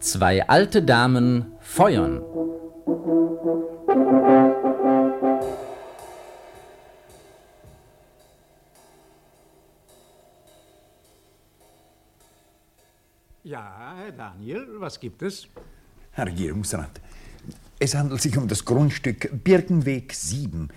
Zwei alte Damen feuern. Ja, Herr Daniel, was gibt es? Herr Regierungsrat, es handelt sich um das Grundstück Birkenweg 7.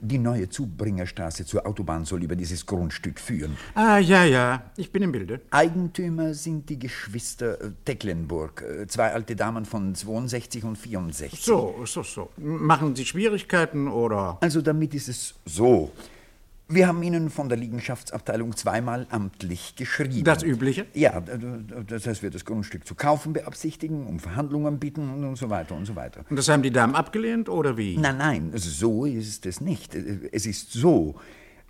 Die neue Zubringerstraße zur Autobahn soll über dieses Grundstück führen. Ah, ja, ja, ich bin im Bilde. Eigentümer sind die Geschwister äh, Tecklenburg, äh, zwei alte Damen von 62 und 64. So, so, so. Machen Sie Schwierigkeiten oder? Also damit ist es so. Wir haben Ihnen von der Liegenschaftsabteilung zweimal amtlich geschrieben. Das Übliche? Ja, das heißt, wir das Grundstück zu kaufen beabsichtigen, um Verhandlungen bitten und, und so weiter und so weiter. Und das haben die Damen abgelehnt oder wie? Nein, nein, so ist es nicht. Es ist so.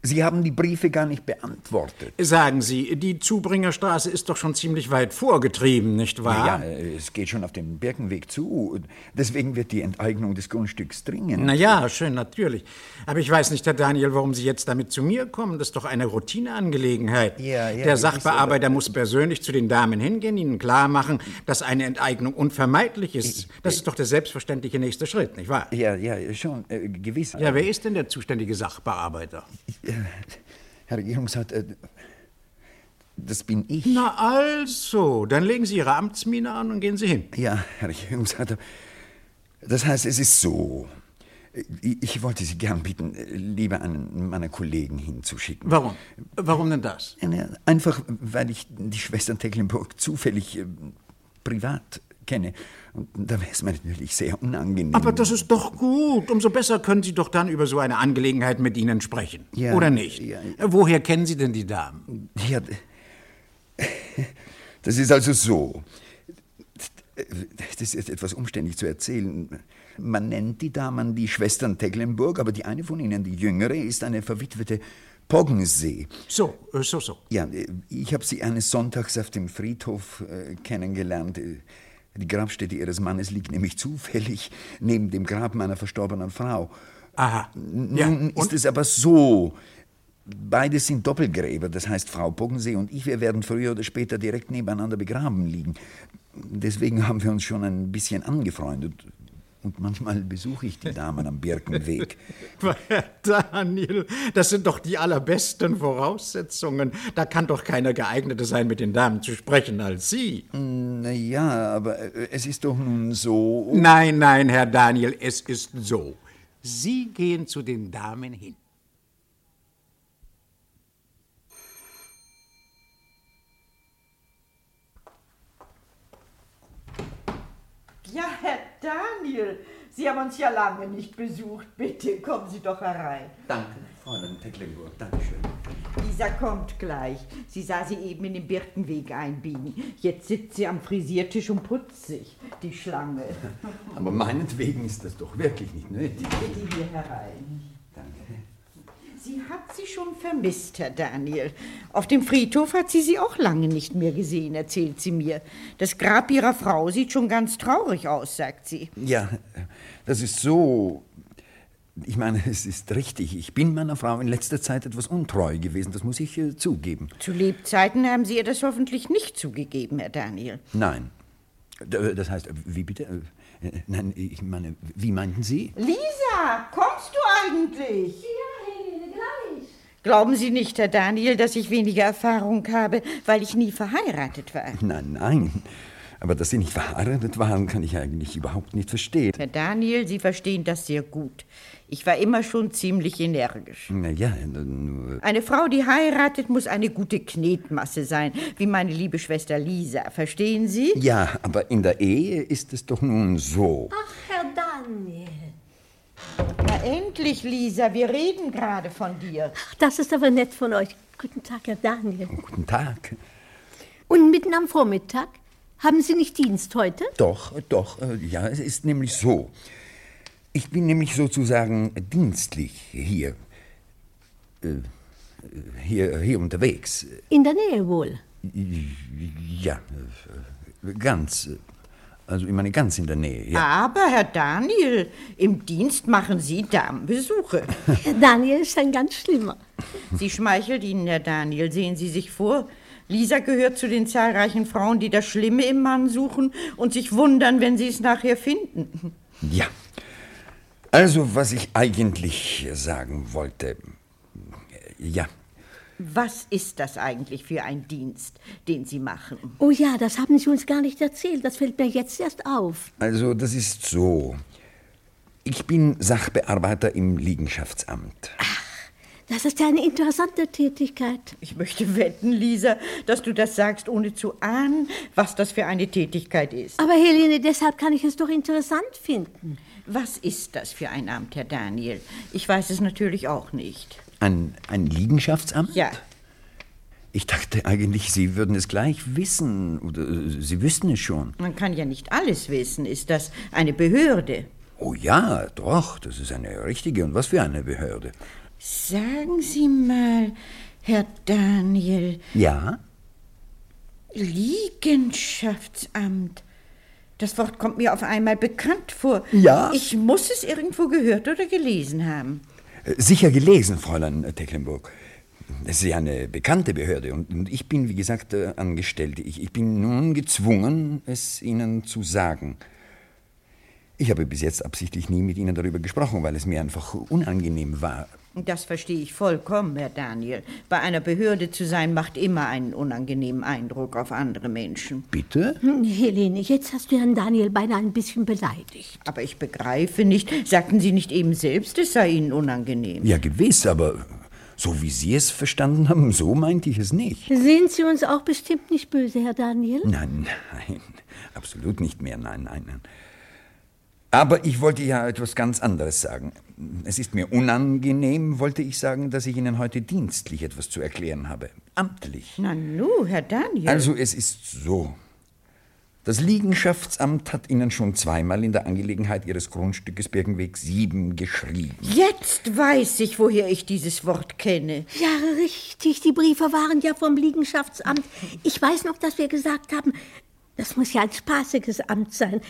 Sie haben die Briefe gar nicht beantwortet. Sagen Sie, die Zubringerstraße ist doch schon ziemlich weit vorgetrieben, nicht wahr? Ja, es geht schon auf den Birkenweg zu. Deswegen wird die Enteignung des Grundstücks dringend. Na ja, schön, natürlich. Aber ich weiß nicht, Herr Daniel, warum Sie jetzt damit zu mir kommen. Das ist doch eine Routineangelegenheit. Ja, ja, Der Sachbearbeiter muss persönlich zu den Damen hingehen, ihnen klar machen, dass eine Enteignung unvermeidlich ist. Das ist doch der selbstverständliche nächste Schritt, nicht wahr? Ja, ja, schon, äh, gewiss. Ja, wer ist denn der zuständige Sachbearbeiter? Herr Regierungsrat, äh, das bin ich. Na also, dann legen Sie Ihre Amtsmiene an und gehen Sie hin. Ja, Herr Regierungsrat, das heißt, es ist so. Ich wollte Sie gern bitten, lieber einen meiner Kollegen hinzuschicken. Warum? Warum denn das? Ja, Einfach, weil ich die Schwestern Tecklenburg zufällig äh, privat kenne. Und da wäre es mir natürlich sehr unangenehm. Aber das ist doch gut. Umso besser können Sie doch dann über so eine Angelegenheit mit ihnen sprechen. Ja, Oder nicht? ja. Woher kennen Sie denn die Damen? Ja, das ist also so. Das ist etwas umständlich zu erzählen. Man nennt die Damen die Schwestern Tecklenburg, aber die eine von ihnen, die jüngere, ist eine verwitwete Poggensee. So, äh, so, so. Ja, ich habe sie eines Sonntags auf dem Friedhof äh, kennengelernt. Die Grabstätte ihres Mannes liegt nämlich zufällig neben dem Grab meiner verstorbenen Frau. Aha. Ja, Nun ist und? es aber so. Beide sind Doppelgräber, das heißt Frau Poggensee und ich, wir werden früher oder später direkt nebeneinander begraben liegen. Deswegen haben wir uns schon ein bisschen angefreundet. Und manchmal besuche ich die Damen am Birkenweg. Herr Daniel, das sind doch die allerbesten Voraussetzungen. Da kann doch keiner geeigneter sein, mit den Damen zu sprechen als Sie. Na ja, aber äh, es ist doch nun so. Nein, nein, Herr Daniel, es ist so. Sie gehen zu den Damen hin. Ja, Herr Daniel, Sie haben uns ja lange nicht besucht. Bitte, kommen Sie doch herein. Danke, Fräulein Tecklenburg, Dankeschön. Lisa kommt gleich. Sie sah sie eben in den Birkenweg einbiegen. Jetzt sitzt sie am Frisiertisch und putzt sich. Die Schlange. Aber meinetwegen ist das doch wirklich nicht nötig. Bitte hier herein. Danke. Sie hat sie schon vermisst, Herr Daniel. Auf dem Friedhof hat sie sie auch lange nicht mehr gesehen, erzählt sie mir. Das Grab ihrer Frau sieht schon ganz traurig aus, sagt sie. Ja, das ist so. Ich meine, es ist richtig. Ich bin meiner Frau in letzter Zeit etwas untreu gewesen, das muss ich äh, zugeben. Zu Lebzeiten haben Sie ihr das hoffentlich nicht zugegeben, Herr Daniel. Nein. D- Das heißt, wie bitte? Äh, Nein, ich meine, wie meinten Sie? Lisa, kommst du eigentlich? Ja. Glauben Sie nicht, Herr Daniel, dass ich weniger Erfahrung habe, weil ich nie verheiratet war? Nein, nein. Aber dass Sie nicht verheiratet waren, kann ich eigentlich überhaupt nicht verstehen. Herr Daniel, Sie verstehen das sehr gut. Ich war immer schon ziemlich energisch. Na ja, nur. Eine Frau, die heiratet, muss eine gute Knetmasse sein, wie meine liebe Schwester Lisa. Verstehen Sie? Ja, aber in der Ehe ist es doch nun so. Ach, Herr Daniel. Na endlich, Lisa, wir reden gerade von dir. Ach, das ist aber nett von euch. Guten Tag, Herr Daniel. Guten Tag. Und mitten am Vormittag? Haben Sie nicht Dienst heute? Doch, doch, äh, ja, es ist nämlich so. Ich bin nämlich sozusagen dienstlich hier. Äh, Hier, hier unterwegs. In der Nähe wohl. Ja, äh, ganz. Also ich meine ganz in der Nähe, ja. Aber, Herr Daniel, im Dienst machen Sie Damenbesuche. Herr Daniel ist ein ganz schlimmer. Sie schmeichelt Ihnen, Herr Daniel, sehen Sie sich vor. Lisa gehört zu den zahlreichen Frauen, die das Schlimme im Mann suchen und sich wundern, wenn sie es nachher finden. Ja. Also, was ich eigentlich sagen wollte. Ja, Was ist das eigentlich für ein Dienst, den Sie machen? Oh ja, das haben Sie uns gar nicht erzählt. Das fällt mir jetzt erst auf. also das ist so. Ich bin Sachbearbeiter im Liegenschaftsamt. Das ist ja eine interessante Tätigkeit. Ich möchte wetten, Lisa, dass du das sagst, ohne zu ahnen, was das für eine Tätigkeit ist. Aber Helene, deshalb kann ich es doch interessant finden. Was ist das für ein Amt, Herr Daniel? Ich weiß es natürlich auch nicht. Ein, ein Liegenschaftsamt? Ja, Ich dachte eigentlich, Sie würden es gleich wissen. Oder äh, Sie wüssten es schon. man kann ja nicht alles wissen. Ist das eine Behörde? Oh ja, doch, das ist eine richtige. Und was für eine Behörde? Sagen Sie mal, Herr Daniel, Ja? Liegenschaftsamt. Das Wort kommt mir auf einmal bekannt vor. Ja? Ich muss es irgendwo gehört oder gelesen haben. Sicher gelesen, Fräulein Tecklenburg. Es ist ja eine bekannte Behörde und, und ich bin, wie gesagt, äh, Angestellte. Ich, ich bin nun gezwungen, es Ihnen zu sagen. Ich habe bis jetzt absichtlich nie mit Ihnen darüber gesprochen, weil es mir einfach unangenehm war. Das verstehe ich vollkommen, Herr Daniel. Bei einer Behörde zu sein, macht immer einen unangenehmen Eindruck auf andere Menschen. Bitte? Hm, Helene, jetzt hast du Herrn Daniel beinahe ein bisschen beleidigt. Aber ich begreife nicht, sagten Sie nicht eben selbst, es sei Ihnen unangenehm? Ja, gewiss, aber so wie Sie es verstanden haben, so meinte ich es nicht. Sehen Sie uns auch bestimmt nicht böse, Herr Daniel? Nein, nein, absolut nicht mehr, nein, nein, nein. Aber ich wollte ja etwas ganz anderes sagen. Es ist mir unangenehm, wollte ich sagen, dass ich Ihnen heute dienstlich etwas zu erklären habe. Amtlich. Na nu, Herr Daniel. Also es ist so. Das Liegenschaftsamt hat Ihnen schon zweimal in der Angelegenheit Ihres Grundstückes Birkenweg 7 geschrieben. Jetzt weiß ich, woher ich dieses Wort kenne. Ja, richtig. Die Briefe waren ja vom Liegenschaftsamt. Ich weiß noch, dass wir gesagt haben, das muss ja ein spaßiges Amt sein.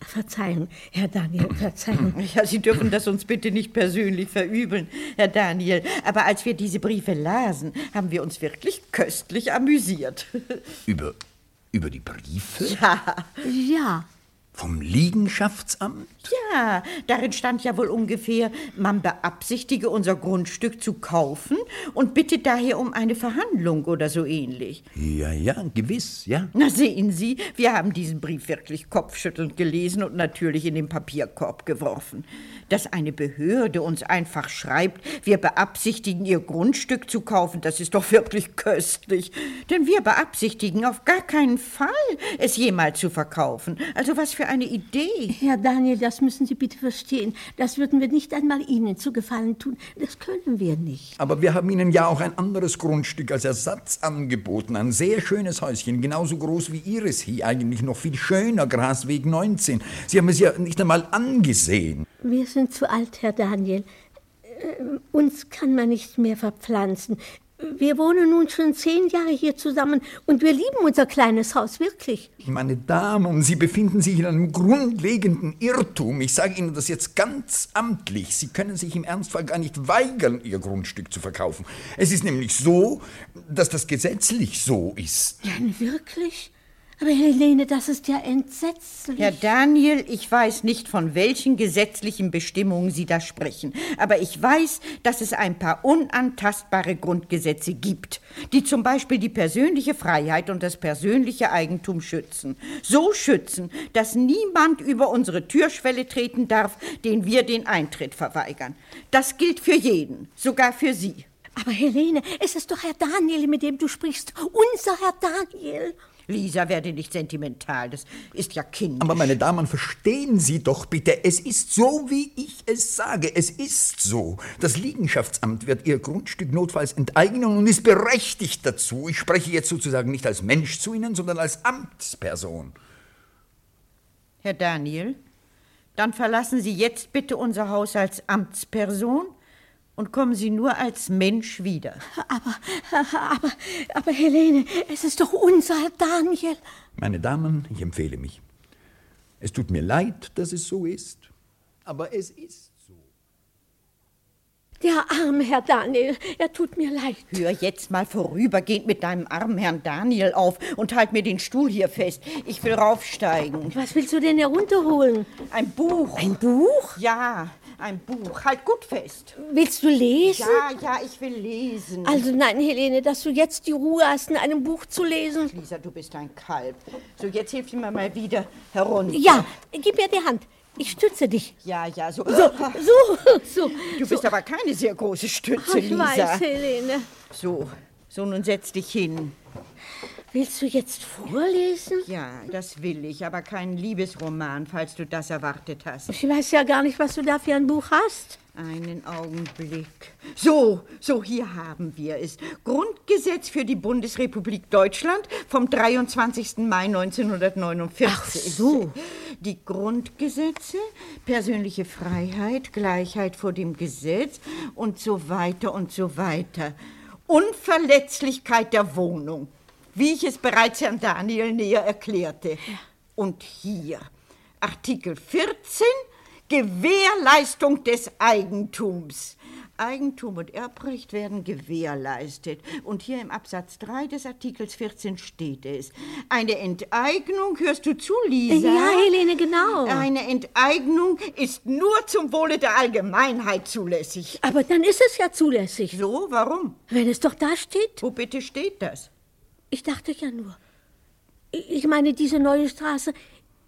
Verzeihung, Herr Daniel, Verzeihung. Ja, Sie dürfen das uns bitte nicht persönlich verübeln, Herr Daniel. Aber als wir diese Briefe lasen, haben wir uns wirklich köstlich amüsiert. Über, über die Briefe Ja, vom Liegenschaftsamt? Ja, darin stand ja wohl ungefähr, man beabsichtige, unser Grundstück zu kaufen und bittet daher um eine Verhandlung oder so ähnlich. Ja, ja, gewiss, ja. Na sehen Sie, wir haben diesen Brief wirklich kopfschüttelnd gelesen und natürlich in den Papierkorb geworfen. Dass eine Behörde uns einfach schreibt, wir beabsichtigen, ihr Grundstück zu kaufen, das ist doch wirklich köstlich. Denn wir beabsichtigen auf gar keinen Fall, es jemals zu verkaufen. Also was für eine Idee. Herr Daniel, das müssen Sie bitte verstehen. Das würden wir nicht einmal Ihnen zu Gefallen tun. Das können wir nicht. Aber wir haben Ihnen ja auch ein anderes Grundstück als Ersatz angeboten. Ein sehr schönes Häuschen, genauso groß wie Ihres hier, eigentlich noch viel schöner, Grasweg 19. Sie haben es ja nicht einmal angesehen. Wir sind zu alt, Herr Daniel. Äh, uns kann man nicht mehr verpflanzen. Wir wohnen nun schon zehn Jahre hier zusammen und wir lieben unser kleines Haus wirklich. Meine Damen, Sie befinden sich in einem grundlegenden Irrtum. Ich sage Ihnen das jetzt ganz amtlich. Sie können sich im Ernstfall gar nicht weigern, Ihr Grundstück zu verkaufen. Es ist nämlich so, dass das gesetzlich so ist. Nein, wirklich? Aber Helene, das ist ja entsetzlich. Herr Daniel, ich weiß nicht, von welchen gesetzlichen Bestimmungen Sie da sprechen, aber ich weiß, dass es ein paar unantastbare Grundgesetze gibt, die zum Beispiel die persönliche Freiheit und das persönliche Eigentum schützen. So schützen, dass niemand über unsere Türschwelle treten darf, den wir den Eintritt verweigern. Das gilt für jeden, sogar für Sie. Aber Helene, es ist doch Herr Daniel, mit dem du sprichst. Unser Herr Daniel. Lisa, werde nicht sentimental, das ist ja kindisch. Aber meine Damen, verstehen Sie doch bitte, es ist so, wie ich es sage. Es ist so. Das Liegenschaftsamt wird Ihr Grundstück notfalls enteignen und ist berechtigt dazu. Ich spreche jetzt sozusagen nicht als Mensch zu Ihnen, sondern als Amtsperson. Herr Daniel, dann verlassen Sie jetzt bitte unser Haus als Amtsperson und kommen Sie nur als Mensch wieder. Aber, aber, aber Helene, es ist doch unser Herr Daniel. Meine Damen, ich empfehle mich. Es tut mir leid, dass es so ist, aber es ist so. Der arme Herr Daniel, er tut mir leid. Hör jetzt mal vorübergehend mit deinem armen Herrn Daniel auf und halt mir den Stuhl hier fest. Ich will raufsteigen. Was willst du denn herunterholen? Ein Buch. Ein Buch? Ja, ein Buch. Halt gut fest. Willst du lesen? Ja, ja, ich will lesen. Also nein, Helene, dass du jetzt die Ruhe hast, in einem Buch zu lesen. Lisa, du bist ein Kalb. So, jetzt hilf mir mal wieder herunter. Ja, gib mir die Hand. Ich stütze dich. Ja, ja, so. So, so, so. Du bist aber keine sehr große Stütze, Ich Lisa. weiß, Helene. So, so, nun setz dich hin. Willst du jetzt vorlesen? Ja, das will ich, aber keinen Liebesroman, falls du das erwartet hast. Ich weiß ja gar nicht, was du da für ein Buch hast. Einen Augenblick. So, so, hier haben wir es. Grundgesetz für die Bundesrepublik Deutschland vom 23. Mai 1949. Ach so. Die Grundgesetze, persönliche Freiheit, Gleichheit vor dem Gesetz und so weiter und so weiter. Unverletzlichkeit der Wohnung, wie ich es bereits Herrn Daniel näher erklärte. Und hier, Artikel 14, Gewährleistung des Eigentums. Eigentum und Erbrecht werden gewährleistet. Und hier im Absatz 3 des Artikels 14 steht es. Eine Enteignung, hörst du zu, Lisa? Ja, Helene, genau. Eine Enteignung ist nur zum Wohle der Allgemeinheit zulässig. Aber dann ist es ja zulässig. So, warum? Wenn es doch da steht. Wo bitte steht das? Ich dachte ja nur. Ich meine, diese neue Straße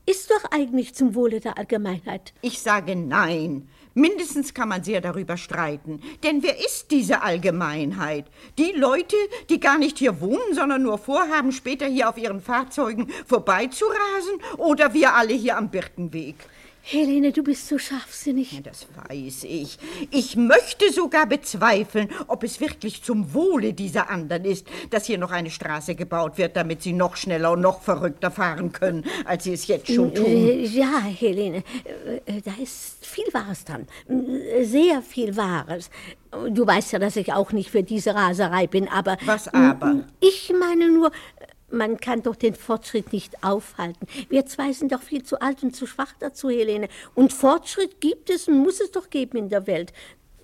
ist doch eigentlich zum Wohle der Allgemeinheit. Ich sage nein. Mindestens kann man sehr darüber streiten. Denn wer ist diese Allgemeinheit? Die Leute, die gar nicht hier wohnen, sondern nur vorhaben, später hier auf ihren Fahrzeugen vorbeizurasen? Oder wir alle hier am Birkenweg? Helene, du bist so scharfsinnig. Ja, das weiß ich. Ich möchte sogar bezweifeln, ob es wirklich zum Wohle dieser anderen ist, dass hier noch eine Straße gebaut wird, damit sie noch schneller und noch verrückter fahren können, als sie es jetzt schon tun. Äh, Ja, Helene, äh, da ist viel Wahres dran. Äh, Sehr viel Wahres. Du weißt ja, dass ich auch nicht für diese Raserei bin, aber. Was aber? Ich meine nur, man kann doch den Fortschritt nicht aufhalten. Wir zwei sind doch viel zu alt und zu schwach dazu, Helene. Und Fortschritt gibt es und muss es doch geben in der Welt.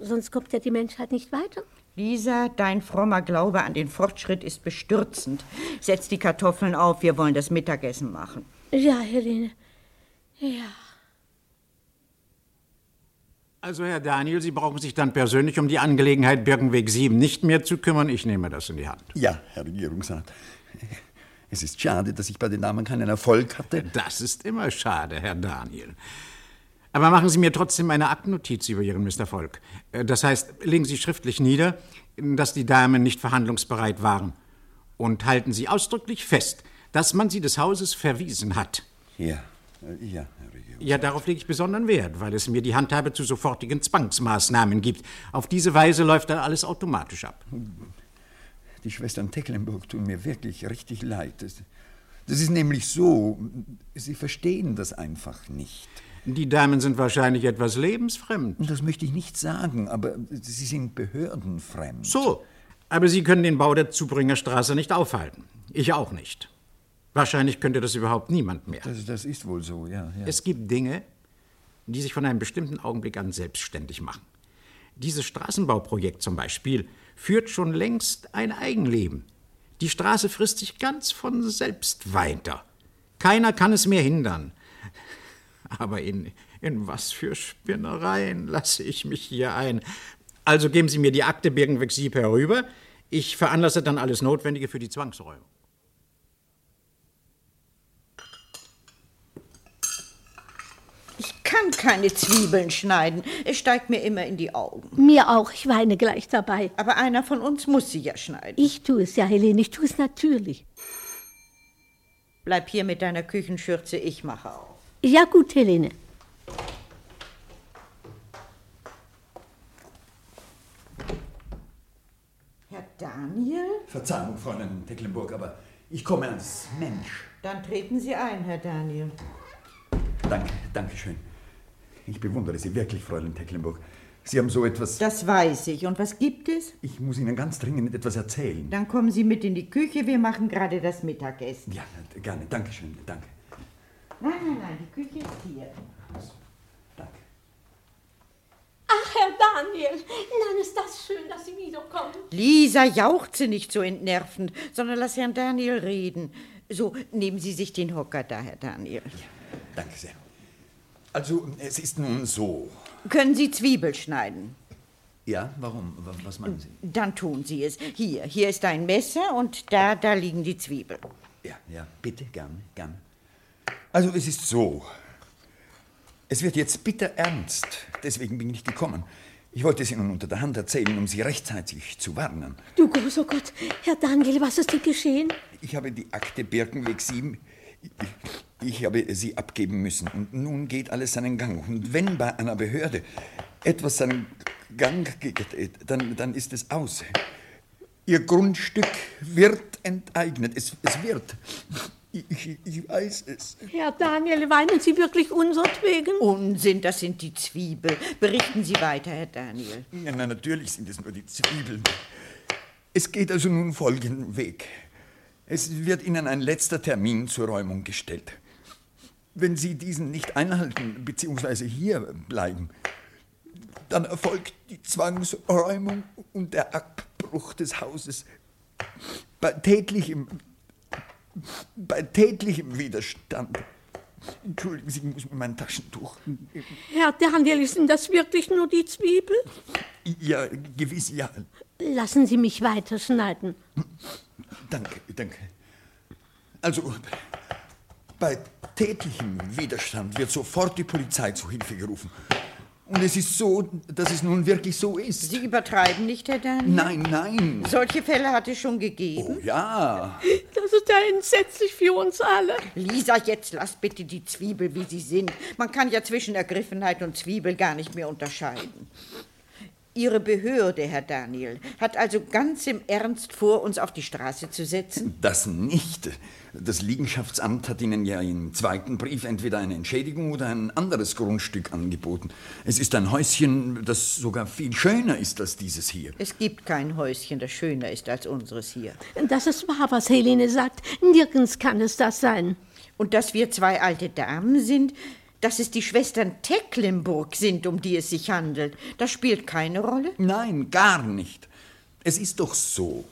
Sonst kommt ja die Menschheit nicht weiter. Lisa, dein frommer Glaube an den Fortschritt ist bestürzend. Setz die Kartoffeln auf, wir wollen das Mittagessen machen. Ja, Helene. Ja. Also, Herr Daniel, Sie brauchen sich dann persönlich um die Angelegenheit Birkenweg 7 nicht mehr zu kümmern. Ich nehme das in die Hand. Ja, Herr Regierungsrat. Es ist schade, dass ich bei den Damen keinen Erfolg hatte. Das ist immer schade, Herr Daniel. Aber machen Sie mir trotzdem eine Aktnotiz über Ihren Misserfolg. Äh, Das heißt, legen Sie schriftlich nieder, dass die Damen nicht verhandlungsbereit waren. Und halten Sie ausdrücklich fest, dass man sie des Hauses verwiesen hat. Ja, äh, ja, Herr Regierungsrat. Ja, darauf lege ich besonderen Wert, weil es mir die Handhabe zu sofortigen Zwangsmaßnahmen gibt. Auf diese Weise läuft dann alles automatisch ab. Die Schwestern Tecklenburg tun mir wirklich richtig leid. Das, das ist nämlich so, sie verstehen das einfach nicht. Die Damen sind wahrscheinlich etwas lebensfremd. Das möchte ich nicht sagen, aber sie sind behördenfremd. So, aber Sie können den Bau der Zubringerstraße nicht aufhalten. Ich auch nicht. Wahrscheinlich könnte das überhaupt niemand mehr. Das, das ist wohl so, ja. ja. Es gibt Dinge, die sich von einem bestimmten Augenblick an selbstständig machen. Dieses Straßenbauprojekt zum Beispiel führt schon längst ein Eigenleben. Die Straße frisst sich ganz von selbst weiter. Keiner kann es mehr hindern. Aber in, in was für Spinnereien lasse ich mich hier ein? Also geben Sie mir die Akte Birkenweg Sieb herüber. Ich veranlasse dann alles Notwendige für die Zwangsräumung. Kann keine Zwiebeln schneiden. Es steigt mir immer in die Augen. Mir auch, ich weine gleich dabei. Aber einer von uns muss sie ja schneiden. Ich tue es ja, Helene, ich tue es natürlich. Bleib hier mit deiner Küchenschürze, ich mache auf. Ja, gut, Helene. Herr Daniel? Verzeihung, Fräulein Tecklenburg, aber ich komme als Mensch. Dann treten Sie ein, Herr Daniel. Danke, danke schön. Ich bewundere Sie wirklich, Fräulein Tecklenburg. Sie haben so etwas. Das weiß ich. Und was gibt es? Ich muss Ihnen ganz dringend etwas erzählen. Dann kommen Sie mit in die Küche, wir machen gerade das Mittagessen. Ja, gerne. Dankeschön. Danke. Nein, nein, nein, die Küche ist hier. Ach, Herr Daniel, nein, ist das schön, dass Sie wiederkommen. Lisa, jauchze nicht so entnervend, sondern lass Herrn Daniel reden. So, nehmen Sie sich den Hocker da, Herr Daniel. Danke sehr. Also, es ist nun so. Können Sie Zwiebel schneiden? Ja, warum? Wa- Was meinen Sie? Dann tun Sie es. Hier, hier ist ein Messer und da, da liegen die Zwiebeln. Ja, ja, bitte, gern, gern. Also, es ist so. Es wird jetzt bitter ernst. Deswegen bin ich gekommen. Ich wollte es Ihnen unter der Hand erzählen, um Sie rechtzeitig zu warnen. Du großer Gott, Herr Daniel, was ist dir geschehen? Ich habe die Akte Birkenweg 7. Ich, ich habe sie abgeben müssen. Und nun geht alles seinen Gang. Und wenn bei einer Behörde etwas seinen Gang geht, dann, dann ist es aus. Ihr Grundstück wird enteignet. Es, es wird. Ich, ich weiß es. Herr Daniel, weinen Sie wirklich unsertwegen? Unsinn, das sind die Zwiebel. Berichten Sie weiter, Herr Daniel. Ja, na, natürlich sind es nur die Zwiebeln. Es geht also nun folgenden Weg. Es wird Ihnen ein letzter Termin zur Räumung gestellt. Wenn Sie diesen nicht einhalten, beziehungsweise hier bleiben, dann erfolgt die Zwangsräumung und der Abbruch des Hauses bei tätlichem, bei tätlichem Widerstand. Entschuldigen Sie, ich muss mir mein Taschentuch. Herr Daniel, sind das wirklich nur die Zwiebel? Ja, gewiss, ja. Lassen Sie mich weiterschneiden. Danke, danke. Also, bei tätlichem Widerstand wird sofort die Polizei zu Hilfe gerufen. Und es ist so, dass es nun wirklich so ist. Sie übertreiben nicht, Herr Daniel? Nein, nein. Solche Fälle hat es schon gegeben. Oh ja. Das ist ja entsetzlich für uns alle. Lisa, jetzt lass bitte die Zwiebel, wie sie sind. Man kann ja zwischen Ergriffenheit und Zwiebel gar nicht mehr unterscheiden. Ihre Behörde, Herr Daniel, hat also ganz im Ernst vor, uns auf die Straße zu setzen? Das nicht. Das Liegenschaftsamt hat Ihnen ja im zweiten Brief entweder eine Entschädigung oder ein anderes Grundstück angeboten. Es ist ein Häuschen, das sogar viel schöner ist als dieses hier. Es gibt kein Häuschen, das schöner ist als unseres hier. Das ist wahr, was Helene sagt. Nirgends kann es das sein. Und dass wir zwei alte Damen sind, dass es die Schwestern Tecklenburg sind, um die es sich handelt, das spielt keine Rolle? Nein, gar nicht. Es ist doch so.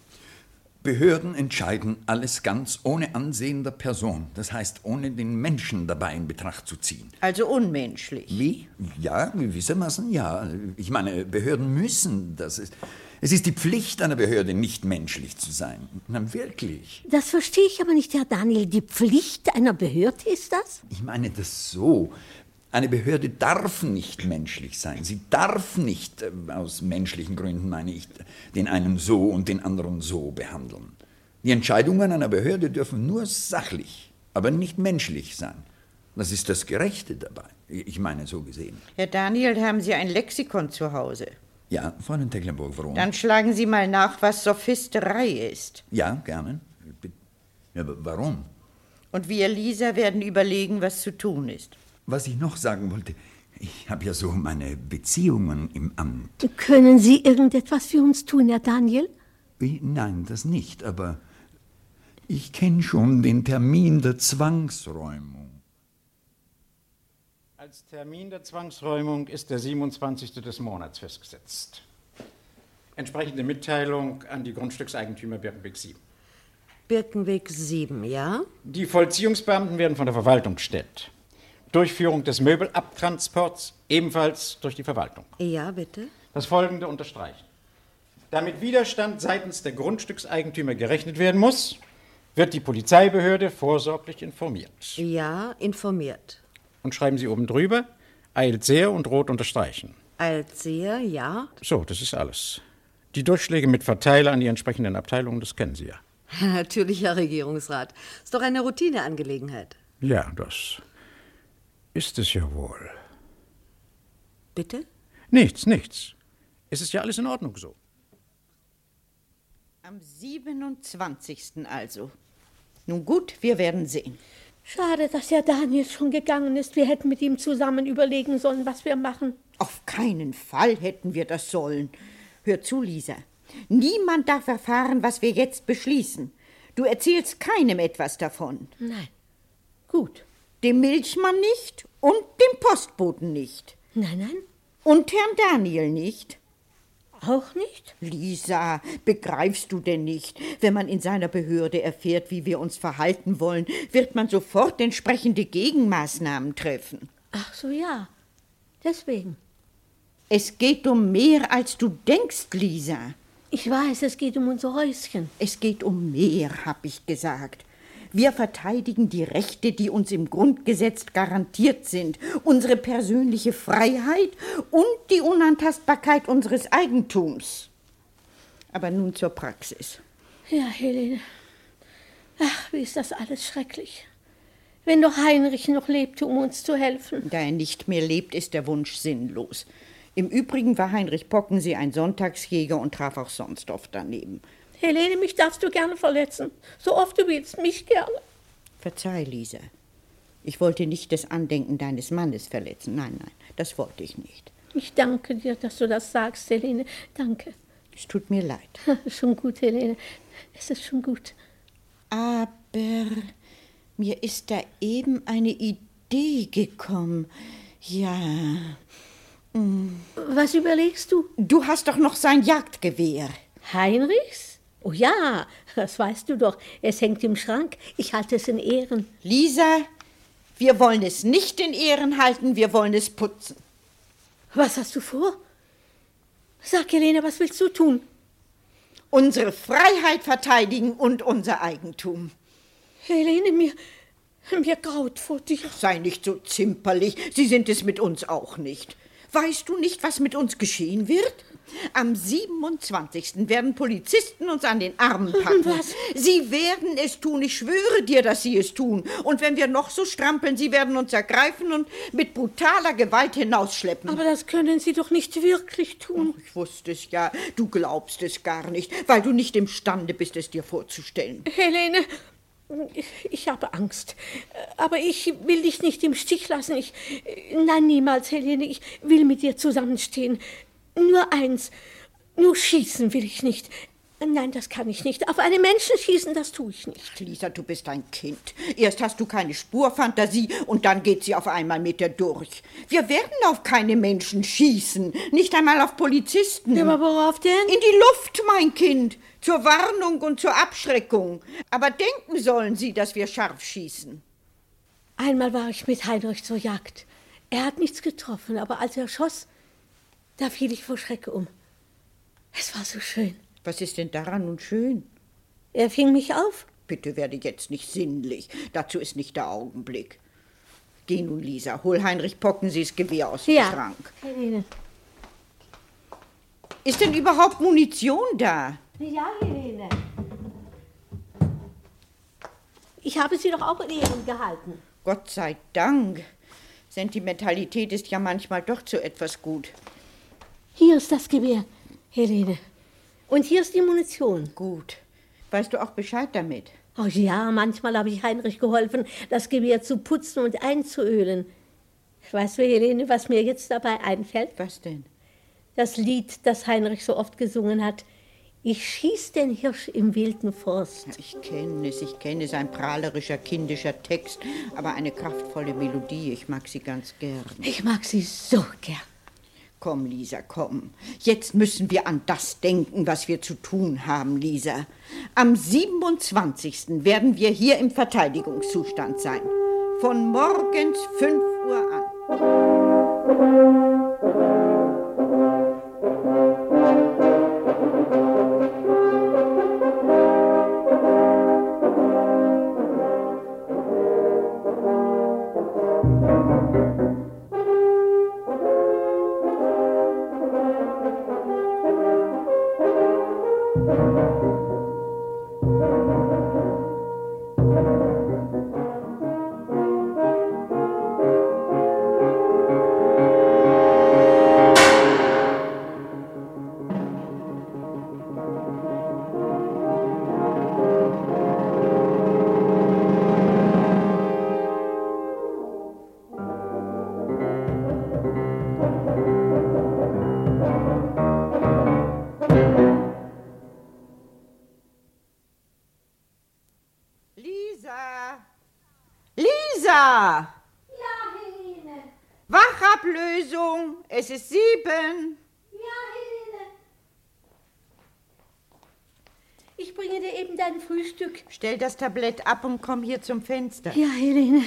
Behörden entscheiden alles ganz ohne Ansehen der Person. Das heißt, ohne den Menschen dabei in Betracht zu ziehen. Also unmenschlich. Wie? Ja, gewissermaßen ja. Ich meine, Behörden müssen das. Ist, es ist die Pflicht einer Behörde, nicht menschlich zu sein. Na, wirklich. Das verstehe ich aber nicht, Herr Daniel. Die Pflicht einer Behörde ist das? Ich meine das so. Eine Behörde darf nicht menschlich sein. Sie darf nicht, äh, aus menschlichen Gründen meine ich, den einen so und den anderen so behandeln. Die Entscheidungen einer Behörde dürfen nur sachlich, aber nicht menschlich sein. Das ist das Gerechte dabei. Ich meine, so gesehen. Herr Daniel, haben Sie ein Lexikon zu Hause? Ja, Fräulein Tecklenburg, warum? Dann schlagen Sie mal nach, was Sophisterei ist. Ja, gerne. Ja, aber warum? Und wir, Lisa, werden überlegen, was zu tun ist. Was ich noch sagen wollte, ich habe ja so meine Beziehungen im Amt. Können Sie irgendetwas für uns tun, Herr Daniel? Nein, das nicht, aber ich kenne schon den Termin der Zwangsräumung. Als Termin der Zwangsräumung ist der 27. des Monats festgesetzt. Entsprechende Mitteilung an die Grundstückseigentümer Birkenweg 7. Birkenweg 7, ja? Die Vollziehungsbeamten werden von der Verwaltung gestellt. Durchführung des Möbelabtransports ebenfalls durch die Verwaltung. Ja, bitte. Das folgende unterstreichen. Damit Widerstand seitens der Grundstückseigentümer gerechnet werden muss, wird die Polizeibehörde vorsorglich informiert. Ja, informiert. Und schreiben Sie oben drüber, eilt sehr und rot unterstreichen. Eilt sehr, ja. So, das ist alles. Die Durchschläge mit Verteiler an die entsprechenden Abteilungen, das kennen Sie ja. Natürlich, Herr Regierungsrat. Ist doch eine Routineangelegenheit. Ja, das ist es ja wohl. Bitte? Nichts, nichts. Es ist ja alles in Ordnung so. Am 27. also. Nun gut, wir werden sehen. Schade, dass Herr Daniel schon gegangen ist. Wir hätten mit ihm zusammen überlegen sollen, was wir machen. Auf keinen Fall hätten wir das sollen. Hör zu, Lisa. Niemand darf erfahren, was wir jetzt beschließen. Du erzählst keinem etwas davon. Nein. Gut. Dem Milchmann nicht und dem Postboten nicht. Nein, nein, Und Herrn Daniel nicht. auch nicht. Lisa, begreifst du denn nicht? Wenn man in seiner Behörde erfährt, wie wir uns verhalten wollen, wird man sofort entsprechende Gegenmaßnahmen treffen. Ach so, ja. Deswegen. Es geht um mehr, als du denkst, Lisa. Ich weiß, es geht um unser Häuschen. Es geht um mehr, hab ich gesagt. Wir verteidigen die Rechte, die uns im Grundgesetz garantiert sind, unsere persönliche Freiheit und die Unantastbarkeit unseres Eigentums. Aber nun zur Praxis. Ja, Helene. Ach, wie ist das alles schrecklich. Wenn doch Heinrich noch lebte, um uns zu helfen. Da er nicht mehr lebt, ist der Wunsch sinnlos. Im Übrigen war Heinrich Pockensee ein Sonntagsjäger und traf auch sonst oft daneben. Helene, mich darfst du gerne verletzen. So oft du willst, mich gerne. Verzeih, Lisa. Ich wollte nicht das Andenken deines Mannes verletzen. Nein, nein, das wollte ich nicht. Ich danke dir, dass du das sagst, Helene. Danke. Es tut mir leid. Schon gut, Helene. Es ist schon gut. Aber mir ist da eben eine Idee gekommen. Ja. Was überlegst du? Du hast doch noch sein Jagdgewehr. Heinrichs? Oh ja, das weißt du doch. Es hängt im Schrank. Ich halte es in Ehren. Lisa, wir wollen es nicht in Ehren halten, wir wollen es putzen. Was hast du vor? Sag, Helene, was willst du tun? Unsere Freiheit verteidigen und unser Eigentum. Helene, mir, mir graut vor dir. Sei nicht so zimperlich, Sie sind es mit uns auch nicht. Weißt du nicht, was mit uns geschehen wird? Am 27. werden Polizisten uns an den Armen packen. Was? Sie werden es tun, ich schwöre dir, dass sie es tun. Und wenn wir noch so strampeln, sie werden uns ergreifen und mit brutaler Gewalt hinausschleppen. Aber das können sie doch nicht wirklich tun. ich wusste es ja, du glaubst es gar nicht, weil du nicht imstande bist, es dir vorzustellen. Helene, ich habe Angst. Aber ich will dich nicht im Stich lassen. Ich. Nein, niemals, Helene. Ich will mit dir zusammenstehen. Nur eins. Nur schießen will ich nicht. Nein, das kann ich nicht. Auf einen Menschen schießen, das tue ich nicht. Lisa, du bist ein Kind. Erst hast du keine Spurfantasie und dann geht sie auf einmal mit dir durch. Wir werden auf keine Menschen schießen, nicht einmal auf Polizisten. Aber worauf denn? In die Luft, mein Kind, zur Warnung und zur Abschreckung. Aber denken sollen sie, dass wir scharf schießen. Einmal war ich mit Heinrich zur Jagd. Er hat nichts getroffen, aber als er schoss, da fiel ich vor Schreck um. Es war so schön. Was ist denn daran nun schön? Er fing mich auf. Bitte werde jetzt nicht sinnlich. Dazu ist nicht der Augenblick. Geh nun, Lisa, hol Heinrich Pockensees Gewehr aus dem Ja. Schrank. Helene. Ist denn überhaupt Munition da? Ja, Helene. Ich habe sie doch auch in Ehren gehalten. Gott sei Dank. Sentimentalität ist ja manchmal doch zu etwas gut. Hier ist das Gewehr, Helene. Und hier ist die Munition. Gut. Weißt du auch Bescheid damit? Oh ja, manchmal habe ich Heinrich geholfen, das Gewehr zu putzen und einzuölen. Weißt du, Helene, was mir jetzt dabei einfällt? Was denn? Das Lied, das Heinrich so oft gesungen hat. Ich schieß den Hirsch im wilden Forst. Ich kenne es, ich kenne es, ein prahlerischer, kindischer Text, aber eine kraftvolle Melodie, ich mag sie ganz gern. Ich mag sie so gern. Komm, Lisa, komm. Jetzt müssen wir an das denken, was wir zu tun haben, Lisa. Am 27. werden wir hier im Verteidigungszustand sein. Von morgens 5 Uhr an. Stell das Tablett ab und komm hier zum Fenster. Ja, Helene.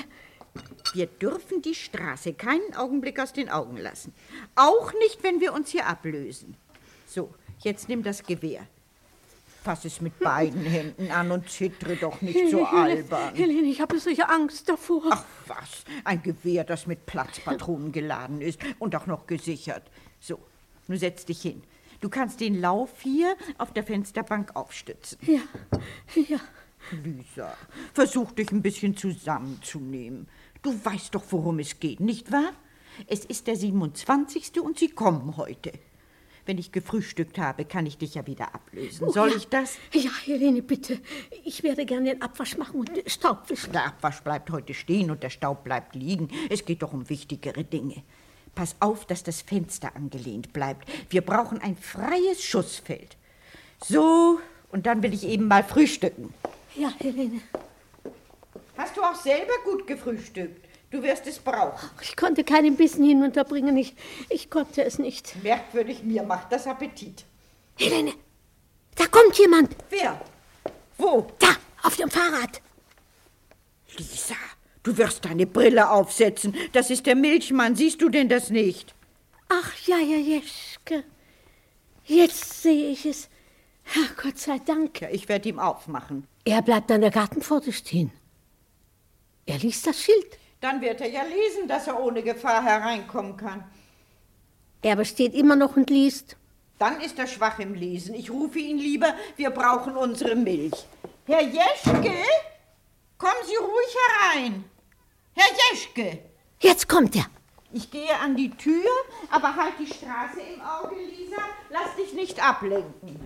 Wir dürfen die Straße keinen Augenblick aus den Augen lassen. Auch nicht, wenn wir uns hier ablösen. So, jetzt nimm das Gewehr. Fass es mit beiden Händen an und zittre doch nicht so albern. Helene, ich habe solche Angst davor. Ach was, ein Gewehr, das mit Platzpatronen geladen ist und auch noch gesichert. So, nun setz dich hin. Du kannst den Lauf hier auf der Fensterbank aufstützen. Ja, ja. Lisa, versuch dich ein bisschen zusammenzunehmen. Du weißt doch, worum es geht, nicht wahr? Es ist der 27. und Sie kommen heute. Wenn ich gefrühstückt habe, kann ich dich ja wieder ablösen. Oh, Soll ja. ich das? Ja, Helene, bitte. Ich werde gerne den Abwasch machen und Staub wischen. Der Abwasch bleibt heute stehen und der Staub bleibt liegen. Es geht doch um wichtigere Dinge. Pass auf, dass das Fenster angelehnt bleibt. Wir brauchen ein freies Schussfeld. So, und dann will ich eben mal frühstücken. Ja, Helene. Hast du auch selber gut gefrühstückt? Du wirst es brauchen. Ich konnte keinen Bissen hinunterbringen. Ich, ich konnte es nicht. Merkwürdig, mir macht das Appetit. Helene, da kommt jemand. Wer? Wo? Da, auf dem Fahrrad. Lisa, du wirst deine Brille aufsetzen. Das ist der Milchmann. Siehst du denn das nicht? Ach ja, ja, Jeschke. Jetzt sehe ich es. Ach, Gott sei Dank. Ja, ich werde ihm aufmachen. Er bleibt an der Gartenpforte stehen. Er liest das Schild. Dann wird er ja lesen, dass er ohne Gefahr hereinkommen kann. Er aber steht immer noch und liest. Dann ist er schwach im Lesen. Ich rufe ihn lieber, wir brauchen unsere Milch. Herr Jeschke, kommen Sie ruhig herein. Herr Jeschke, Jetzt kommt er. ich gehe an die Tür, aber halt die Straße im Auge, Lisa. Lass dich nicht ablenken.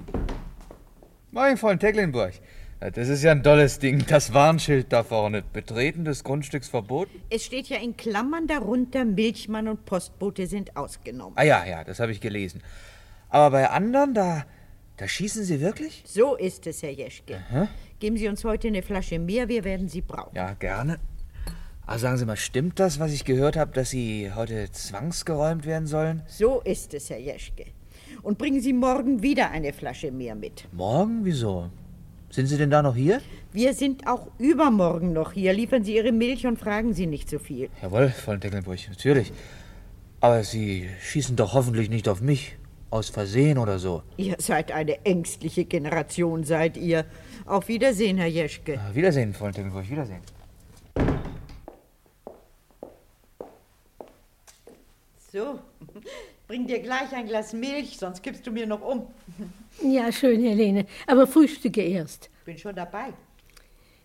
Moin, Freund Tecklenburg. Das ist ja ein tolles Ding, das Warnschild da vorne. Betreten des Grundstücks verboten? Es steht ja in Klammern darunter, Milchmann und Postbote sind ausgenommen. Ah ja, ja, das habe ich gelesen. Aber bei anderen, da, da schießen sie wirklich? So ist es, Herr Jeschke. Geben Sie uns heute eine Flasche mehr, wir werden sie brauchen. Ja, gerne. Aber sagen Sie mal, stimmt das, was ich gehört habe, dass Sie heute zwangsgeräumt werden sollen? So ist es, Herr Jeschke. Und bringen Sie morgen wieder eine Flasche mehr mit. Morgen? Wieso? Sind Sie denn da noch hier? Wir sind auch übermorgen noch hier. Liefern Sie Ihre Milch und fragen Sie nicht so viel. Jawohl, Freund Tecklenburg, natürlich. Aber Sie schießen doch hoffentlich nicht auf mich. Aus Versehen oder so. Ihr seid eine ängstliche Generation, seid ihr. Auf Wiedersehen, Herr Jeschke. Ah, Wiedersehen, Freund Tecklenburg, Wiedersehen. So, bring dir gleich ein Glas Milch, sonst kippst du mir noch um. Ja, schön, Helene. Aber frühstücke erst. Bin schon dabei.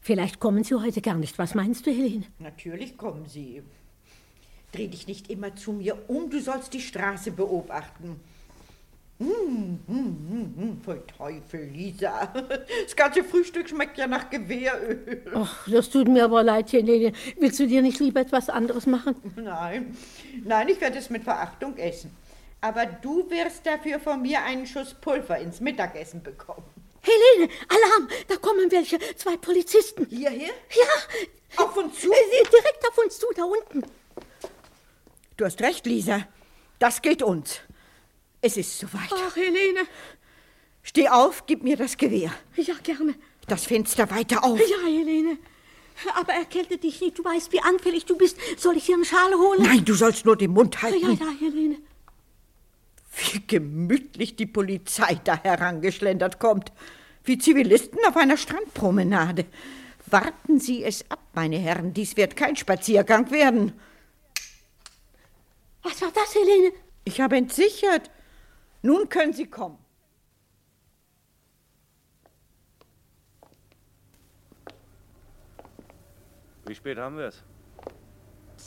Vielleicht kommen Sie heute gar nicht. Was meinst du, Helene? Natürlich kommen Sie. Dreh dich nicht immer zu mir um, du sollst die Straße beobachten. Hm, hm, hm, hm, voll Teufel, Lisa. Das ganze Frühstück schmeckt ja nach Gewehröl. Ach, das tut mir aber leid, Helene. Willst du dir nicht lieber etwas anderes machen? Nein, nein, ich werde es mit Verachtung essen. Aber du wirst dafür von mir einen Schuss Pulver ins Mittagessen bekommen. Helene, Alarm! Da kommen welche. Zwei Polizisten. Hierher? Ja, Auf uns zu? äh, direkt auf uns zu, da unten. Du hast recht, Lisa. Das geht uns. Es ist soweit. Ach, Helene. Steh auf, gib mir das Gewehr. Ja, gerne. Das Fenster weiter auf. Ja, Helene. Aber erkälte dich nicht. Du weißt, wie anfällig du bist. Soll ich dir einen Schal holen? Nein, du sollst nur den Mund Ja, halten. ja, Helene. Wie gemütlich die Polizei da herangeschlendert kommt. Wie Zivilisten auf einer Strandpromenade. Warten Sie es ab, meine Herren. Dies wird kein Spaziergang werden. Was war das, Helene? Ich habe entsichert. Nun können Sie kommen. Wie spät haben wir es?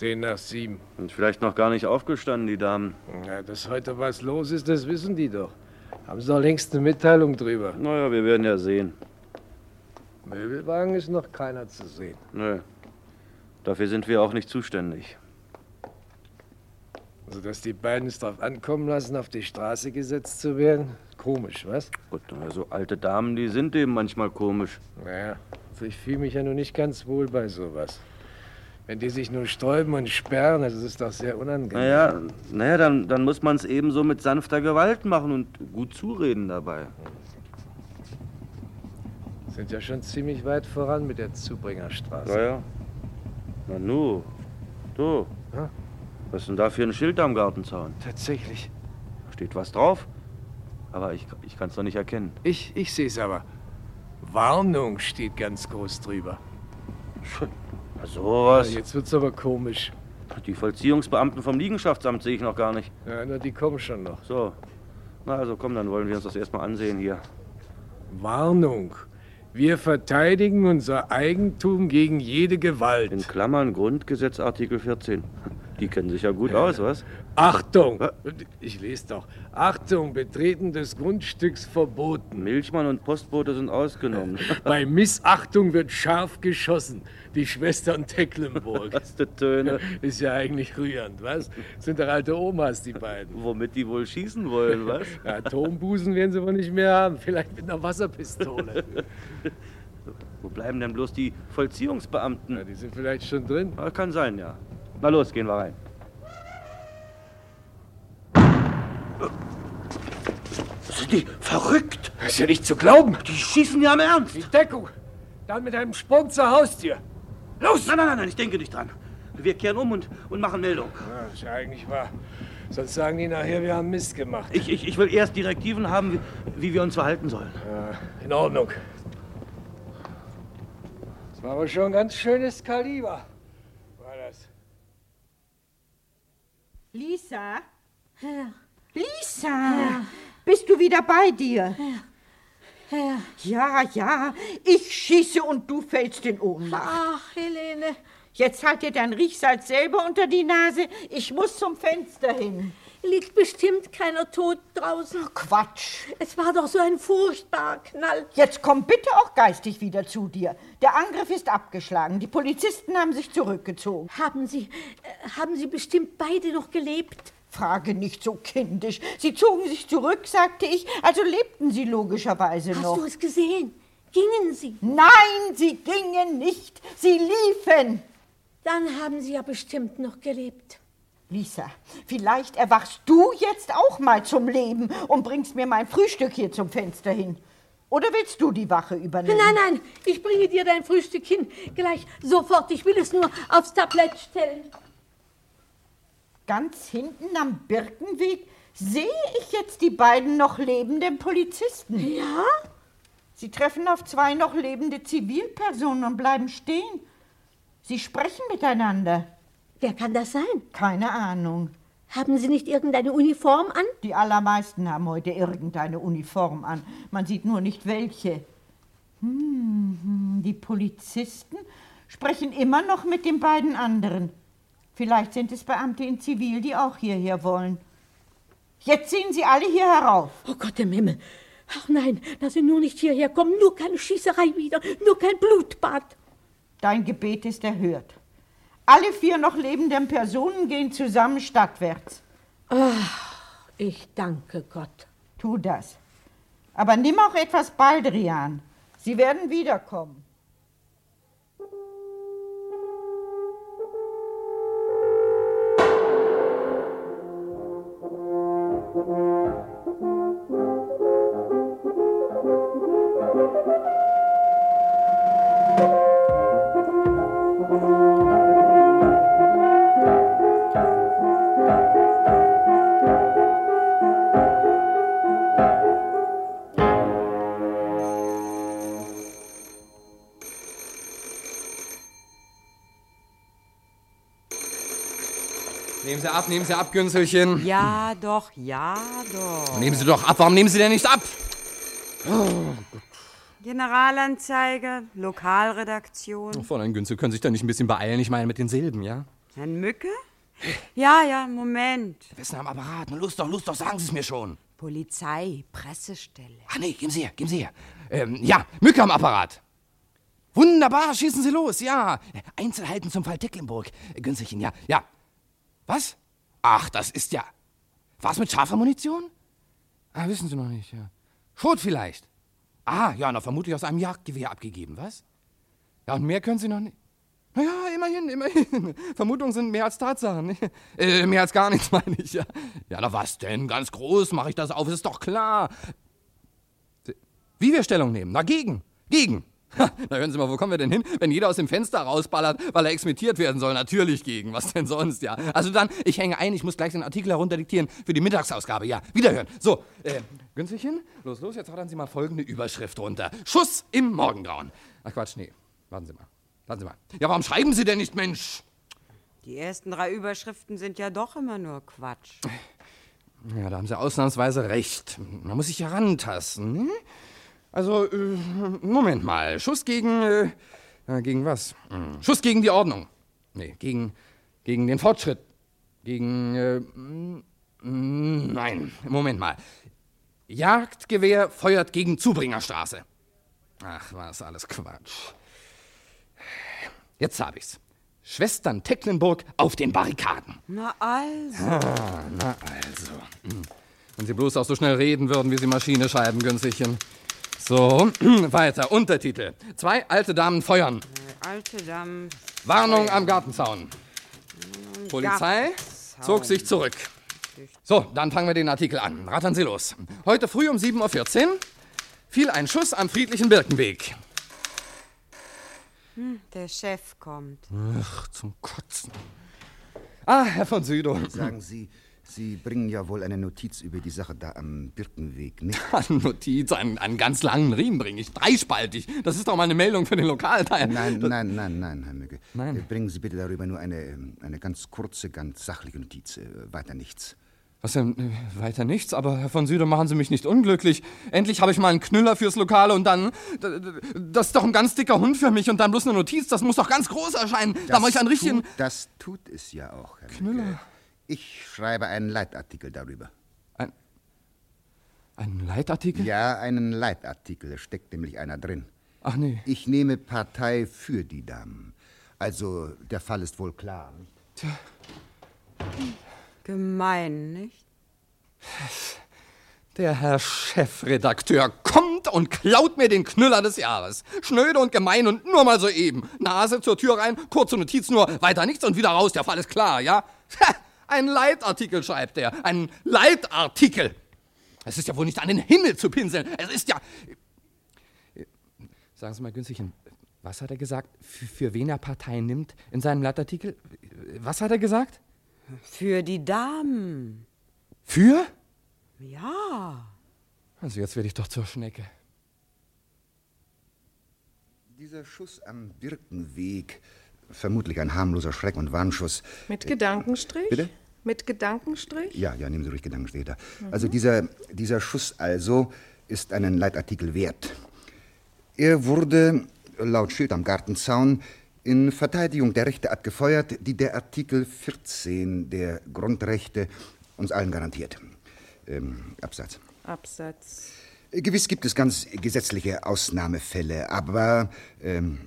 Zehn nach sieben. Und vielleicht noch gar nicht aufgestanden, die Damen. Ja, dass heute was los ist, das wissen die doch. Haben sie doch längst eine Mitteilung drüber. Naja, wir werden ja sehen. Möbelwagen ist noch keiner zu sehen. Nö. Dafür sind wir auch nicht zuständig. Also, dass die beiden es drauf ankommen lassen, auf die Straße gesetzt zu werden? Komisch, was? Gut, na, so alte Damen, die sind eben manchmal komisch. Naja, also ich fühle mich ja nur nicht ganz wohl bei sowas. Wenn die sich nur sträuben und sperren, das ist doch sehr unangenehm. Naja, naja dann, dann muss man es eben so mit sanfter Gewalt machen und gut zureden dabei. Sind ja schon ziemlich weit voran mit der Zubringerstraße. Ja, ja. Na nu, du. Ja? Was ist denn da für ein Schild am Gartenzaun? Tatsächlich. Steht was drauf? Aber ich, ich kann es doch nicht erkennen. Ich, ich sehe es aber. Warnung steht ganz groß drüber. Na, sowas. Jetzt wird's aber komisch. Die Vollziehungsbeamten vom Liegenschaftsamt sehe ich noch gar nicht. Ja, na, die kommen schon noch. So. Na, also komm, dann wollen wir uns das erstmal ansehen hier. Warnung. Wir verteidigen unser Eigentum gegen jede Gewalt. In Klammern Grundgesetz Artikel 14. Die kennen sich ja gut aus, was? Achtung! Ich lese doch. Achtung, Betreten des Grundstücks verboten. Milchmann und Postbote sind ausgenommen. Bei Missachtung wird scharf geschossen. Die Schwestern Tecklenburg. Was für Töne. Ist ja eigentlich rührend, was? Sind doch alte Omas, die beiden. Womit die wohl schießen wollen, was? Atombusen werden sie wohl nicht mehr haben. Vielleicht mit einer Wasserpistole. Wo bleiben denn bloß die Vollziehungsbeamten? Ja, die sind vielleicht schon drin. Kann sein, ja. Na los, gehen wir rein. Die verrückt? Das ist ja nicht zu glauben. Die schießen ja im Ernst. Die Deckung. Dann mit einem Sprung zur Haustür. Los! Nein, nein, nein, nein, ich denke nicht dran. Wir kehren um und, und machen Meldung. Ja, ist ja eigentlich wahr. Sonst sagen die nachher, wir haben Mist gemacht. Ich, ich, ich will erst Direktiven haben, wie, wie wir uns verhalten sollen. Ja, in Ordnung. Das war aber schon ein ganz schönes Kaliber. War das. Lisa? Ja. Lisa? Bist du wieder bei dir? Ja. Ja, ja, ich schieße und du fällst in Ohnmacht. Ach, Helene. Jetzt halt dir dein Riechsalz selber unter die Nase. Ich muss zum Fenster hin. Liegt bestimmt keiner tot draußen. Quatsch. Es war doch so ein furchtbarer Knall. Jetzt komm bitte auch geistig wieder zu dir. Der Angriff ist abgeschlagen. Die Polizisten haben sich zurückgezogen. Haben Sie, äh, haben Sie bestimmt beide noch gelebt? Frage nicht so kindisch. Sie zogen sich zurück, sagte ich, also lebten sie logischerweise Hast noch. du es gesehen? Gingen Sie? Nein, sie gingen nicht. Sie liefen. Dann haben Sie ja bestimmt noch gelebt. Lisa, vielleicht erwachst du jetzt auch mal zum Leben und bringst mir mein Frühstück hier zum Fenster hin. Oder willst du die Wache übernehmen? Nein, nein, ich bringe dir dein Frühstück hin. Gleich, sofort. Ich will es nur aufs Tablett stellen. Ganz hinten am Birkenweg sehe ich jetzt die beiden noch lebenden Polizisten. Ja? Sie treffen auf zwei noch lebende Zivilpersonen und bleiben stehen. Sie sprechen miteinander. Wer kann das sein? Keine Ahnung. Haben Sie nicht irgendeine Uniform an? Die allermeisten haben heute irgendeine Uniform an. Man sieht nur nicht welche. Hm, hm, die Polizisten sprechen immer noch mit den beiden anderen. Vielleicht sind es Beamte in Zivil, die auch hierher wollen. Jetzt ziehen sie alle hier herauf. Oh Gott im Himmel. Ach nein, dass Sie nur nicht hierher kommen. Nur keine Schießerei wieder. Nur kein Blutbad. Dein Gebet ist erhört. Alle vier noch lebenden Personen gehen zusammen stadtwärts. Ach, ich danke Gott. Tu das. Aber nimm auch etwas Baldrian. Sie werden wiederkommen. Ab, nehmen Sie ab, Günzelchen. Ja, doch, ja, doch. Nehmen Sie doch ab, warum nehmen Sie denn nicht ab? Generalanzeiger, Lokalredaktion. Fräulein Günzel, können Sie sich da nicht ein bisschen beeilen? Ich meine mit den Silben, ja? Herrn Mücke? Ja, ja, Moment. Wissen am Apparat. Na, los doch, los doch, sagen Sie es mir schon. Polizei, Pressestelle. Ach nee, geben Sie her, geben Sie her. Ähm, ja, Mücke am Apparat. Wunderbar, schießen Sie los, ja. Einzelheiten zum Fall Tecklenburg. Günzelchen, ja, ja. Was? Ach, das ist ja. Was mit scharfer Munition? Ah, wissen Sie noch nicht, ja. Schrot vielleicht. Ah, ja, na vermutlich aus einem Jagdgewehr abgegeben, was? Ja, und mehr können Sie noch nicht. Naja, immerhin, immerhin. Vermutungen sind mehr als Tatsachen. Äh, mehr als gar nichts, meine ich. Ja, ja na was denn? Ganz groß mache ich das auf, ist doch klar. Wie wir Stellung nehmen? Na, gegen. Gegen. Ha, na hören Sie mal, wo kommen wir denn hin, wenn jeder aus dem Fenster rausballert, weil er exmittiert werden soll? Natürlich gegen. Was denn sonst, ja? Also dann, ich hänge ein, ich muss gleich den Artikel herunterdiktieren für die Mittagsausgabe. Ja, wiederhören. So, äh, Günzelchen, los, los, jetzt rattern Sie mal folgende Überschrift runter. Schuss im Morgengrauen. Ach Quatsch, nee. Warten Sie mal. Warten Sie mal. Ja, warum schreiben Sie denn nicht, Mensch? Die ersten drei Überschriften sind ja doch immer nur Quatsch. Ja, da haben Sie ausnahmsweise recht. Man muss sich herantasten. Ne? Also, äh, Moment mal. Schuss gegen. Äh, gegen was? Hm. Schuss gegen die Ordnung. Nee, gegen, gegen den Fortschritt. Gegen. Äh, mm, nein, Moment mal. Jagdgewehr feuert gegen Zubringerstraße. Ach, war das alles Quatsch. Jetzt hab ich's. Schwestern Tecklenburg auf den Barrikaden. Na also. Ah, na also. Hm. Wenn Sie bloß auch so schnell reden würden, wie Sie Maschine schreiben, Günzelchen. So, weiter. Untertitel. Zwei alte Damen feuern. Alte Damen. Warnung am Gartenzaun. Polizei zog sich zurück. So, dann fangen wir den Artikel an. Rattern Sie los. Heute früh um 7.14 Uhr fiel ein Schuss am friedlichen Birkenweg. Hm, der Chef kommt. Ach, zum Kotzen. Ah, Herr von Südow. Sagen Sie, Sie bringen ja wohl eine Notiz über die Sache da am Birkenweg, nicht? Eine Notiz, einen, einen ganz langen Riemen bringe ich, dreispaltig. Das ist doch mal eine Meldung für den Lokalteil. Nein, Das- nein, nein, nein, Herr Mügge. Nein. Äh, Bringen Sie bitte darüber nur eine, ähm, eine ganz kurze, ganz sachliche Notiz. äh, Weiter nichts. Was denn? Äh, Weiter nichts, aber Herr von Süder, machen Sie mich nicht unglücklich. Endlich habe ich mal einen Knüller fürs Lokale und dann. Das ist doch ein ganz dicker Hund für mich und dann bloß eine Notiz, das muss doch ganz groß erscheinen. da mache ich einen richtigen. Tut, das tut es ja auch, Herr Knüller. Mügge. Ich schreibe einen Leitartikel darüber. Ein, ein Leitartikel? Ja, einen Leitartikel. Es steckt nämlich einer drin. Ach nee. Ich nehme Partei für die Damen. Also, der Fall ist wohl klar. Nicht? Tja. Gemein, nicht? Der Herr Chefredakteur kommt und klaut mir den Knüller des Jahres. Schnöde und gemein und nur mal so eben. Nase zur Tür rein, kurze Notiz nur, weiter nichts und wieder raus, der Fall ist klar, ja? Ein Leitartikel schreibt er, ein Leitartikel. Es ist ja wohl nicht an den Himmel zu pinseln, es ist ja... Sagen Sie mal, Günzchen, was hat er gesagt, für, für wen er Partei nimmt in seinem Leitartikel? Was hat er gesagt? Für die Damen. Für? Ja. Also jetzt werde ich doch zur Schnecke. Dieser Schuss am Birkenweg, vermutlich ein harmloser Schreck- und Warnschuss. Mit Gedankenstrich? Bitte? Mit Gedankenstrich? Ja, ja, nehmen Sie ruhig Gedanken später. Mhm. Also dieser, dieser Schuss also ist einen Leitartikel wert. Er wurde, laut Schild am Gartenzaun, in Verteidigung der Rechte abgefeuert, die der Artikel 14 der Grundrechte uns allen garantiert. Ähm, Absatz. Absatz. Gewiss gibt es ganz gesetzliche Ausnahmefälle, aber, ähm,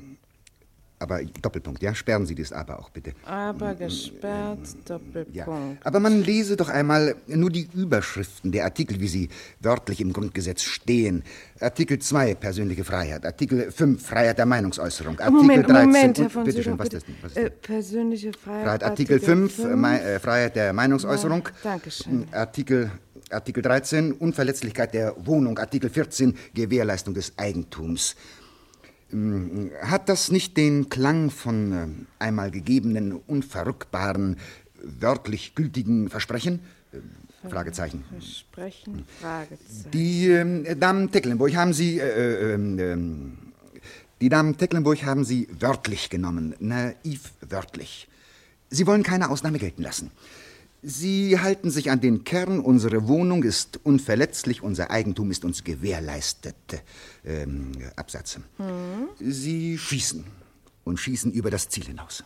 aber Doppelpunkt, ja, sperren Sie das aber auch bitte. Aber gesperrt, Doppelpunkt. Aber man lese doch einmal nur die Überschriften der Artikel, wie sie wörtlich im Grundgesetz stehen. Artikel 2, persönliche Freiheit. Artikel 5, Freiheit der Meinungsäußerung. Artikel Moment, 13, Moment, Herr von bitte schön, was bitte. ist? Was ist Äh, denn? persönliche Freiheit. Freiheit, Artikel 5, äh, Mei- äh, Freiheit der Meinungsäußerung. Ja, Dankeschön. Artikel, Artikel 13, Unverletzlichkeit der Wohnung. Artikel 14, Gewährleistung des Eigentums. Ähm, Hat das nicht den Klang von äh, einmal gegebenen, unverrückbaren, wörtlich gültigen Versprechen? Äh, Fragezeichen. Versprechen, Fragezeichen. Die ähm, Damen Tecklenburg haben Sie, äh, ähm, ähm, die Damen Tecklenburg haben Sie wörtlich genommen, naiv wörtlich. Sie wollen keine Ausnahme gelten lassen. Sie halten sich an den Kern, unsere Wohnung ist unverletzlich, unser Eigentum ist uns gewährleistet. Ähm, Absatz. Hm? Sie schießen und schießen über das Ziel hinaus.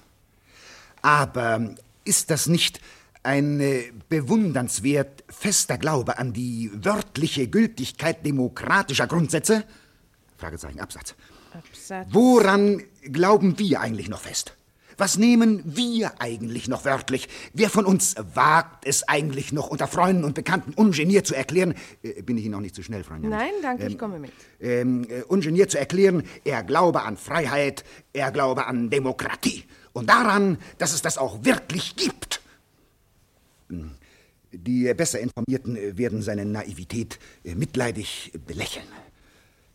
Aber ist das nicht ein äh, bewundernswert fester Glaube an die wörtliche Gültigkeit demokratischer Grundsätze? Fragezeichen, Absatz. Absatz. Woran glauben wir eigentlich noch fest? Was nehmen wir eigentlich noch wörtlich? Wer von uns wagt es eigentlich noch unter Freunden und Bekannten ungeniert zu erklären, äh, bin ich Ihnen noch nicht zu schnell, Freunde? Nein, danke, Ähm, ich komme mit. ähm, äh, ungeniert zu erklären, er glaube an Freiheit, er glaube an Demokratie und daran, dass es das auch wirklich gibt. Hm. Die besser Informierten äh, werden seine Naivität äh, mitleidig belächeln.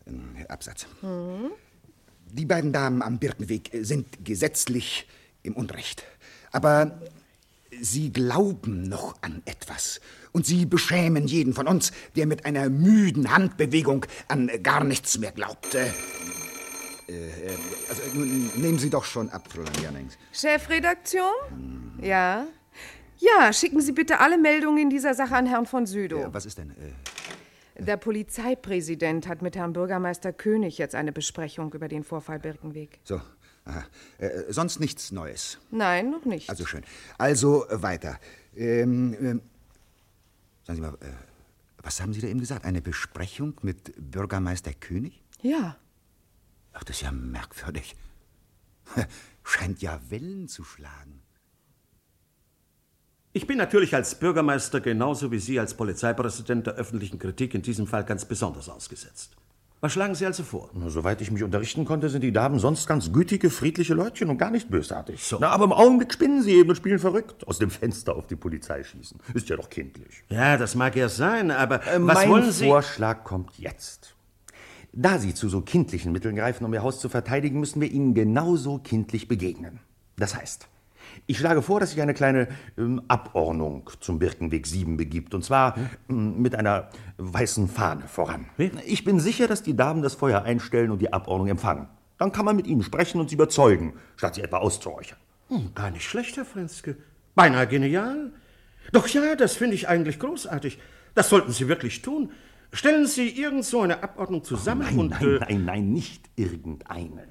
Ähm, Absatz. Hm? Die beiden Damen am Birkenweg äh, sind gesetzlich im Unrecht. Aber sie glauben noch an etwas. Und sie beschämen jeden von uns, der mit einer müden Handbewegung an gar nichts mehr glaubt. Äh, äh, also nun nehmen Sie doch schon ab, Fräulein Jannings. Chefredaktion? Ja. Ja, schicken Sie bitte alle Meldungen in dieser Sache an Herrn von Südow. Äh, was ist denn? Äh, Der Polizeipräsident hat mit Herrn Bürgermeister König jetzt eine Besprechung über den Vorfall Birkenweg. so. Äh, sonst nichts Neues. Nein, noch nicht. Also schön. Also weiter. Ähm, ähm, sagen Sie mal, äh, was haben Sie da eben gesagt? Eine Besprechung mit Bürgermeister König? Ja. Ach, das ist ja merkwürdig. Scheint ja Wellen zu schlagen. Ich bin natürlich als Bürgermeister genauso wie Sie als Polizeipräsident der öffentlichen Kritik in diesem Fall ganz besonders ausgesetzt. Was schlagen Sie also vor? Na, Soweit ich mich unterrichten konnte, sind die Damen sonst ganz gütige, friedliche Leutchen und gar nicht bösartig. Na, aber im Augenblick spinnen sie eben und spielen verrückt. Aus dem Fenster auf die Polizei schießen. Ist ja doch kindlich. Ja, das mag ja sein, aber Äh, was mein wollen Sie? Vorschlag kommt jetzt. Da Sie zu so kindlichen Mitteln greifen, um Ihr Haus zu verteidigen, müssen wir Ihnen genauso kindlich begegnen. Das heißt, ich schlage vor, dass sich eine kleine ähm, Abordnung zum Birkenweg 7 begibt. Und zwar ähm, mit einer weißen Fahne voran. Ich bin sicher, dass die Damen das Feuer einstellen und die Abordnung empfangen. Dann kann man mit ihnen sprechen und sie überzeugen, statt sie etwa auszuräuchern. Hm, gar nicht schlecht, Herr Frenske. Beinahe genial. Doch ja, das finde ich eigentlich großartig. Das sollten Sie wirklich tun. Stellen Sie irgend so eine Abordnung zusammen Nein, und... nein, äh, nein, nein, nicht irgendeine.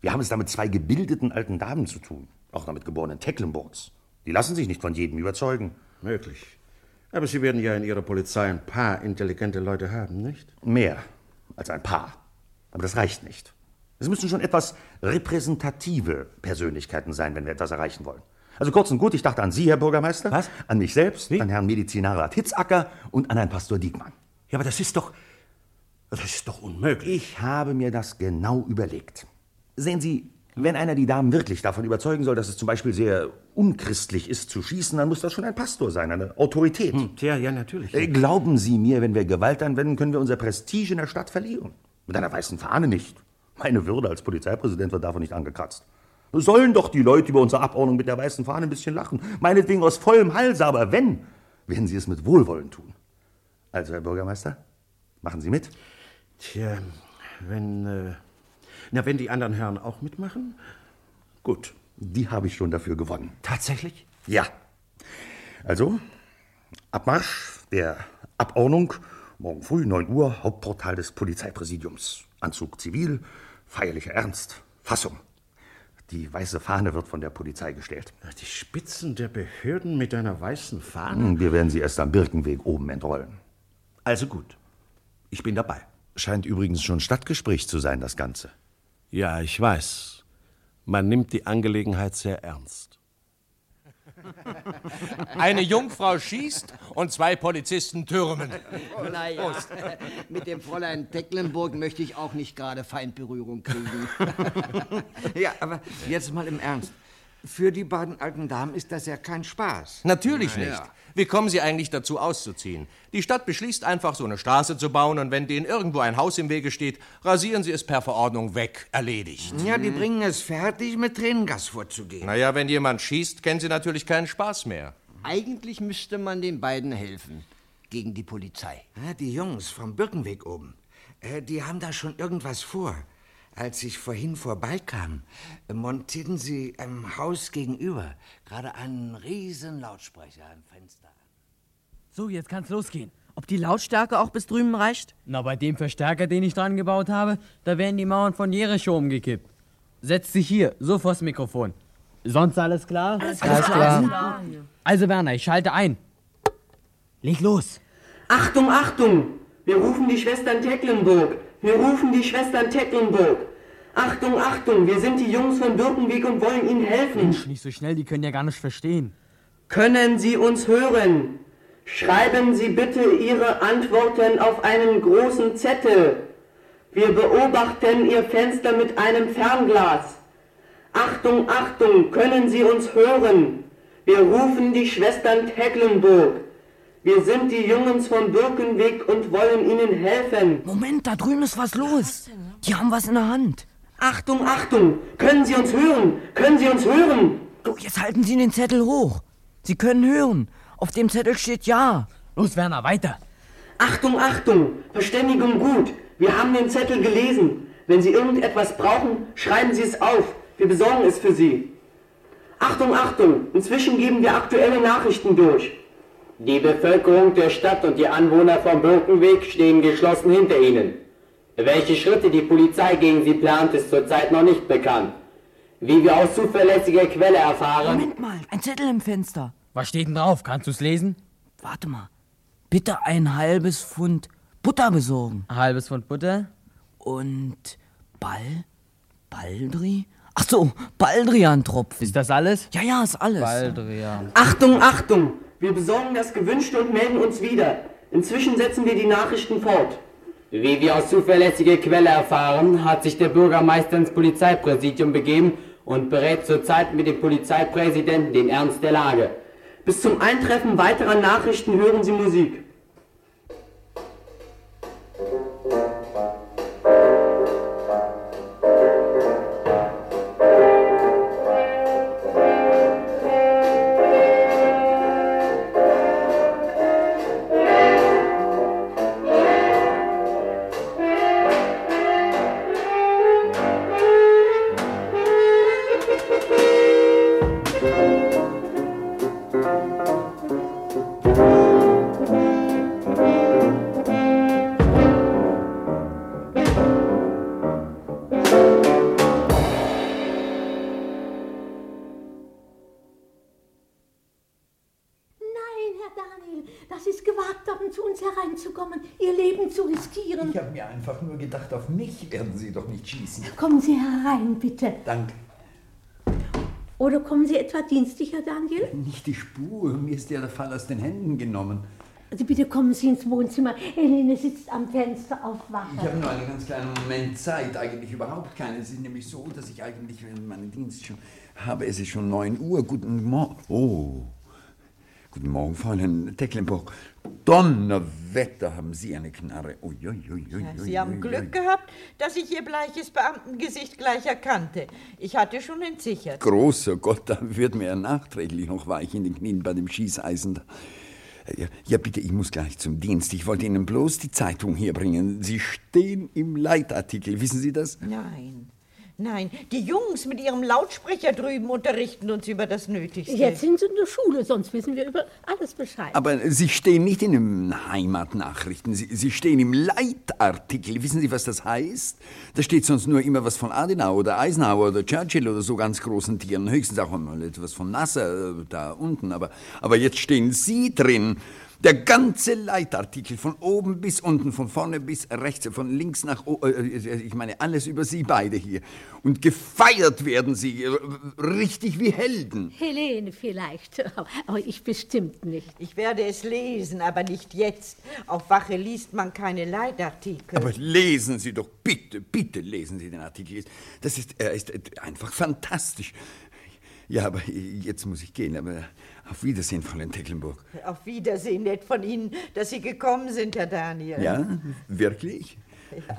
Wir haben es da mit zwei gebildeten alten Damen zu tun. Auch noch mit geborenen Tecklenburgs. Die lassen sich nicht von jedem überzeugen. Möglich. Aber Sie werden ja in Ihrer Polizei ein paar intelligente Leute haben, nicht? Mehr als ein paar. Aber das reicht nicht. Es müssen schon etwas repräsentative Persönlichkeiten sein, wenn wir etwas erreichen wollen. Also kurz und gut, ich dachte an Sie, Herr Bürgermeister. Was? An mich selbst, an Herrn Medizinalrat Hitzacker und an Herrn Pastor Diekmann. Ja, aber das ist doch... Das ist doch unmöglich. Ich habe mir das genau überlegt. Sehen Sie, wenn einer die Damen wirklich davon überzeugen soll, dass es zum Beispiel sehr unchristlich ist zu schießen, dann muss das schon ein Pastor sein, eine Autorität. Tja, ja, natürlich. Äh, Glauben Sie mir, wenn wir Gewalt anwenden, können wir unser Prestige in der Stadt verlieren. Mit einer weißen Fahne nicht. Meine Würde als Polizeipräsident wird davon nicht angekratzt. Sollen doch die Leute über unsere Abordnung mit der weißen Fahne ein bisschen lachen. Meinetwegen aus vollem Halse, aber wenn, werden Sie es mit Wohlwollen tun. Also, Herr Bürgermeister, machen Sie mit? Tja, wenn... Äh, na, wenn die anderen Herren auch mitmachen? Gut. Die habe ich schon dafür gewonnen. Tatsächlich? Ja. Also, Abmarsch der Abordnung, morgen früh 9 Uhr, Hauptportal des Polizeipräsidiums. Anzug zivil, feierlicher Ernst, Fassung. Die weiße Fahne wird von der Polizei gestellt. Die Spitzen der Behörden mit einer weißen Fahne? Hm, Wir werden sie erst am Birkenweg oben entrollen. Also gut. Ich bin dabei. Scheint übrigens schon Stadtgespräch zu sein, das Ganze. Ja, ich weiß. Man nimmt die Angelegenheit sehr ernst. Eine Jungfrau schießt und zwei Polizisten türmen. Naja, mit dem Fräulein Tecklenburg möchte ich auch nicht gerade Feindberührung kriegen. Ja, aber jetzt mal im Ernst. Für die beiden alten Damen ist das ja kein Spaß. Natürlich Na nicht. ja. Wie kommen Sie eigentlich dazu, auszuziehen? Die Stadt beschließt einfach, so eine Straße zu bauen und wenn denen irgendwo ein Haus im Wege steht, rasieren sie es per Verordnung weg. Erledigt. Ja, die bringen es fertig, mit Tränengas vorzugehen. Naja, wenn jemand schießt, kennen sie natürlich keinen Spaß mehr. Eigentlich müsste man den beiden helfen. Gegen die Polizei. Ja, die Jungs vom Birkenweg oben, äh, die haben da schon irgendwas vor. Als ich vorhin vorbeikam, montierten sie im Haus gegenüber gerade einen riesen Lautsprecher am Fenster. So, jetzt kann's losgehen. Ob die Lautstärke auch bis drüben reicht? Na, bei dem Verstärker, den ich dran gebaut habe, da werden die Mauern von Jericho umgekippt. Setz dich hier, so vors Mikrofon. Sonst alles klar? Alles klar. Alles klar. Also, Werner, ich schalte ein. Leg los. Achtung, Achtung! Wir rufen die Schwestern Tecklenburg. Wir rufen die Schwestern Tecklenburg. Achtung, Achtung, wir sind die Jungs von Birkenweg und wollen Ihnen helfen. Mensch, nicht so schnell, die können ja gar nicht verstehen. Können Sie uns hören? Schreiben Sie bitte Ihre Antworten auf einen großen Zettel. Wir beobachten Ihr Fenster mit einem Fernglas. Achtung, Achtung, können Sie uns hören? Wir rufen die Schwestern Tecklenburg. Wir sind die Jungs vom Birkenweg und wollen Ihnen helfen. Moment, da drüben ist was los. Die haben was in der Hand. Achtung, Achtung, können Sie uns hören? Können Sie uns hören? Du, jetzt halten Sie den Zettel hoch. Sie können hören. Auf dem Zettel steht Ja. Los, Werner, weiter. Achtung, Achtung, Verständigung gut. Wir haben den Zettel gelesen. Wenn Sie irgendetwas brauchen, schreiben Sie es auf. Wir besorgen es für Sie. Achtung, Achtung, inzwischen geben wir aktuelle Nachrichten durch. Die Bevölkerung der Stadt und die Anwohner vom Birkenweg stehen geschlossen hinter Ihnen. Welche Schritte die Polizei gegen Sie plant, ist zurzeit noch nicht bekannt. Wie wir aus zuverlässiger Quelle erfahren. Moment mal, ein Zettel im Fenster. Was steht denn drauf? Kannst du's lesen? Warte mal. Bitte ein halbes Pfund Butter besorgen. Ein halbes Pfund Butter? Und Ball? Baldri? Ach so, Baldrian-Tropfen. Ist das alles? Ja, ja, ist alles. Baldrian. Achtung, Achtung! Wir besorgen das Gewünschte und melden uns wieder. Inzwischen setzen wir die Nachrichten fort. Wie wir aus zuverlässiger Quelle erfahren, hat sich der Bürgermeister ins Polizeipräsidium begeben und berät zurzeit mit dem Polizeipräsidenten den Ernst der Lage. Bis zum Eintreffen weiterer Nachrichten hören Sie Musik. Schießen. Kommen Sie herein, bitte. Danke. Oder kommen Sie etwa dienstlich, Herr Daniel? Nicht die Spur. Mir ist ja der Fall aus den Händen genommen. Also bitte kommen Sie ins Wohnzimmer. Helene sitzt am Fenster auf Wache. Ich habe nur einen ganz kleinen Moment Zeit, eigentlich überhaupt keine. Es ist nämlich so, dass ich eigentlich meinen Dienst schon habe. Es ist schon 9 Uhr. Guten Morgen. Oh. Guten Morgen, Fräulein Tecklenburg. Donnerwetter, haben Sie eine Knarre. Ui, ui, ui, Ja, Sie haben Glück gehabt, dass ich Ihr bleiches Beamtengesicht gleich erkannte. Ich hatte schon entsichert. Großer Gott, da wird mir ja nachträglich noch weich in den Knien bei dem Schießeisen. Ja, ja, bitte, ich muss gleich zum Dienst. Ich wollte Ihnen bloß die Zeitung hier bringen. Sie stehen im Leitartikel, wissen Sie das? Nein, nein, die Jungs mit ihrem Lautsprecher drüben unterrichten uns über das Nötigste. Jetzt sind Sie in der Schule, sonst wissen wir über alles Bescheid. Aber Sie stehen nicht in den Heimatnachrichten, Sie, Sie stehen im Leitartikel. Wissen Sie, was das heißt? Da steht sonst nur immer was von Adenauer oder Eisenhower oder Churchill oder so ganz großen Tieren. Höchstens auch mal etwas von Nasser äh, da unten. Aber, aber jetzt stehen Sie drin. Der ganze Leitartikel von oben bis unten, von vorne bis rechts, von links nach oben, ich meine alles über Sie beide hier. Und gefeiert werden Sie, äh, richtig wie Helden. Helene vielleicht, aber ich bestimmt nicht. Ich werde es lesen, aber nicht jetzt. Auf Wache liest man keine Leitartikel. Aber lesen Sie doch, bitte, bitte lesen Sie den Artikel. Das ist, er ist einfach fantastisch. Ja, aber jetzt muss ich gehen. Aber auf Wiedersehen, Fräulein Tecklenburg. Auf Wiedersehen, nett von Ihnen, dass Sie gekommen sind, Herr Daniel. Ja, wirklich?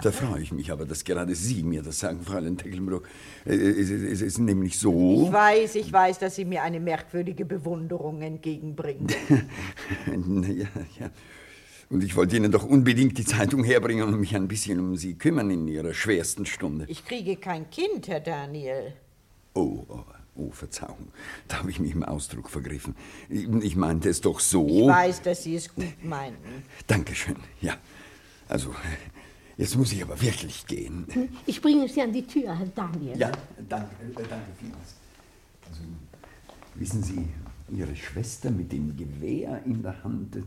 Da freue ich mich aber, dass gerade Sie mir das sagen, Fräulein Tecklenburg. Es es- ist nämlich so. Ich weiß, ich weiß, dass Sie mir eine merkwürdige Bewunderung entgegenbringen. ja, ja. Und ich wollte Ihnen doch unbedingt die Zeitung herbringen und mich ein bisschen um Sie kümmern in Ihrer schwersten Stunde. Ich kriege kein Kind, Herr Daniel. Oh, oh, oh, Verzeihung. Da habe ich mich im Ausdruck vergriffen. Ich meinte es doch so. Ich weiß, dass Sie es gut meinten. Dankeschön, ja. Also, jetzt muss ich aber wirklich gehen. Ich bringe Sie an die Tür, Herr Daniel. Ja, danke, äh, danke vielmals. Also, wissen Sie, Ihre Schwester mit dem Gewehr in der Hand,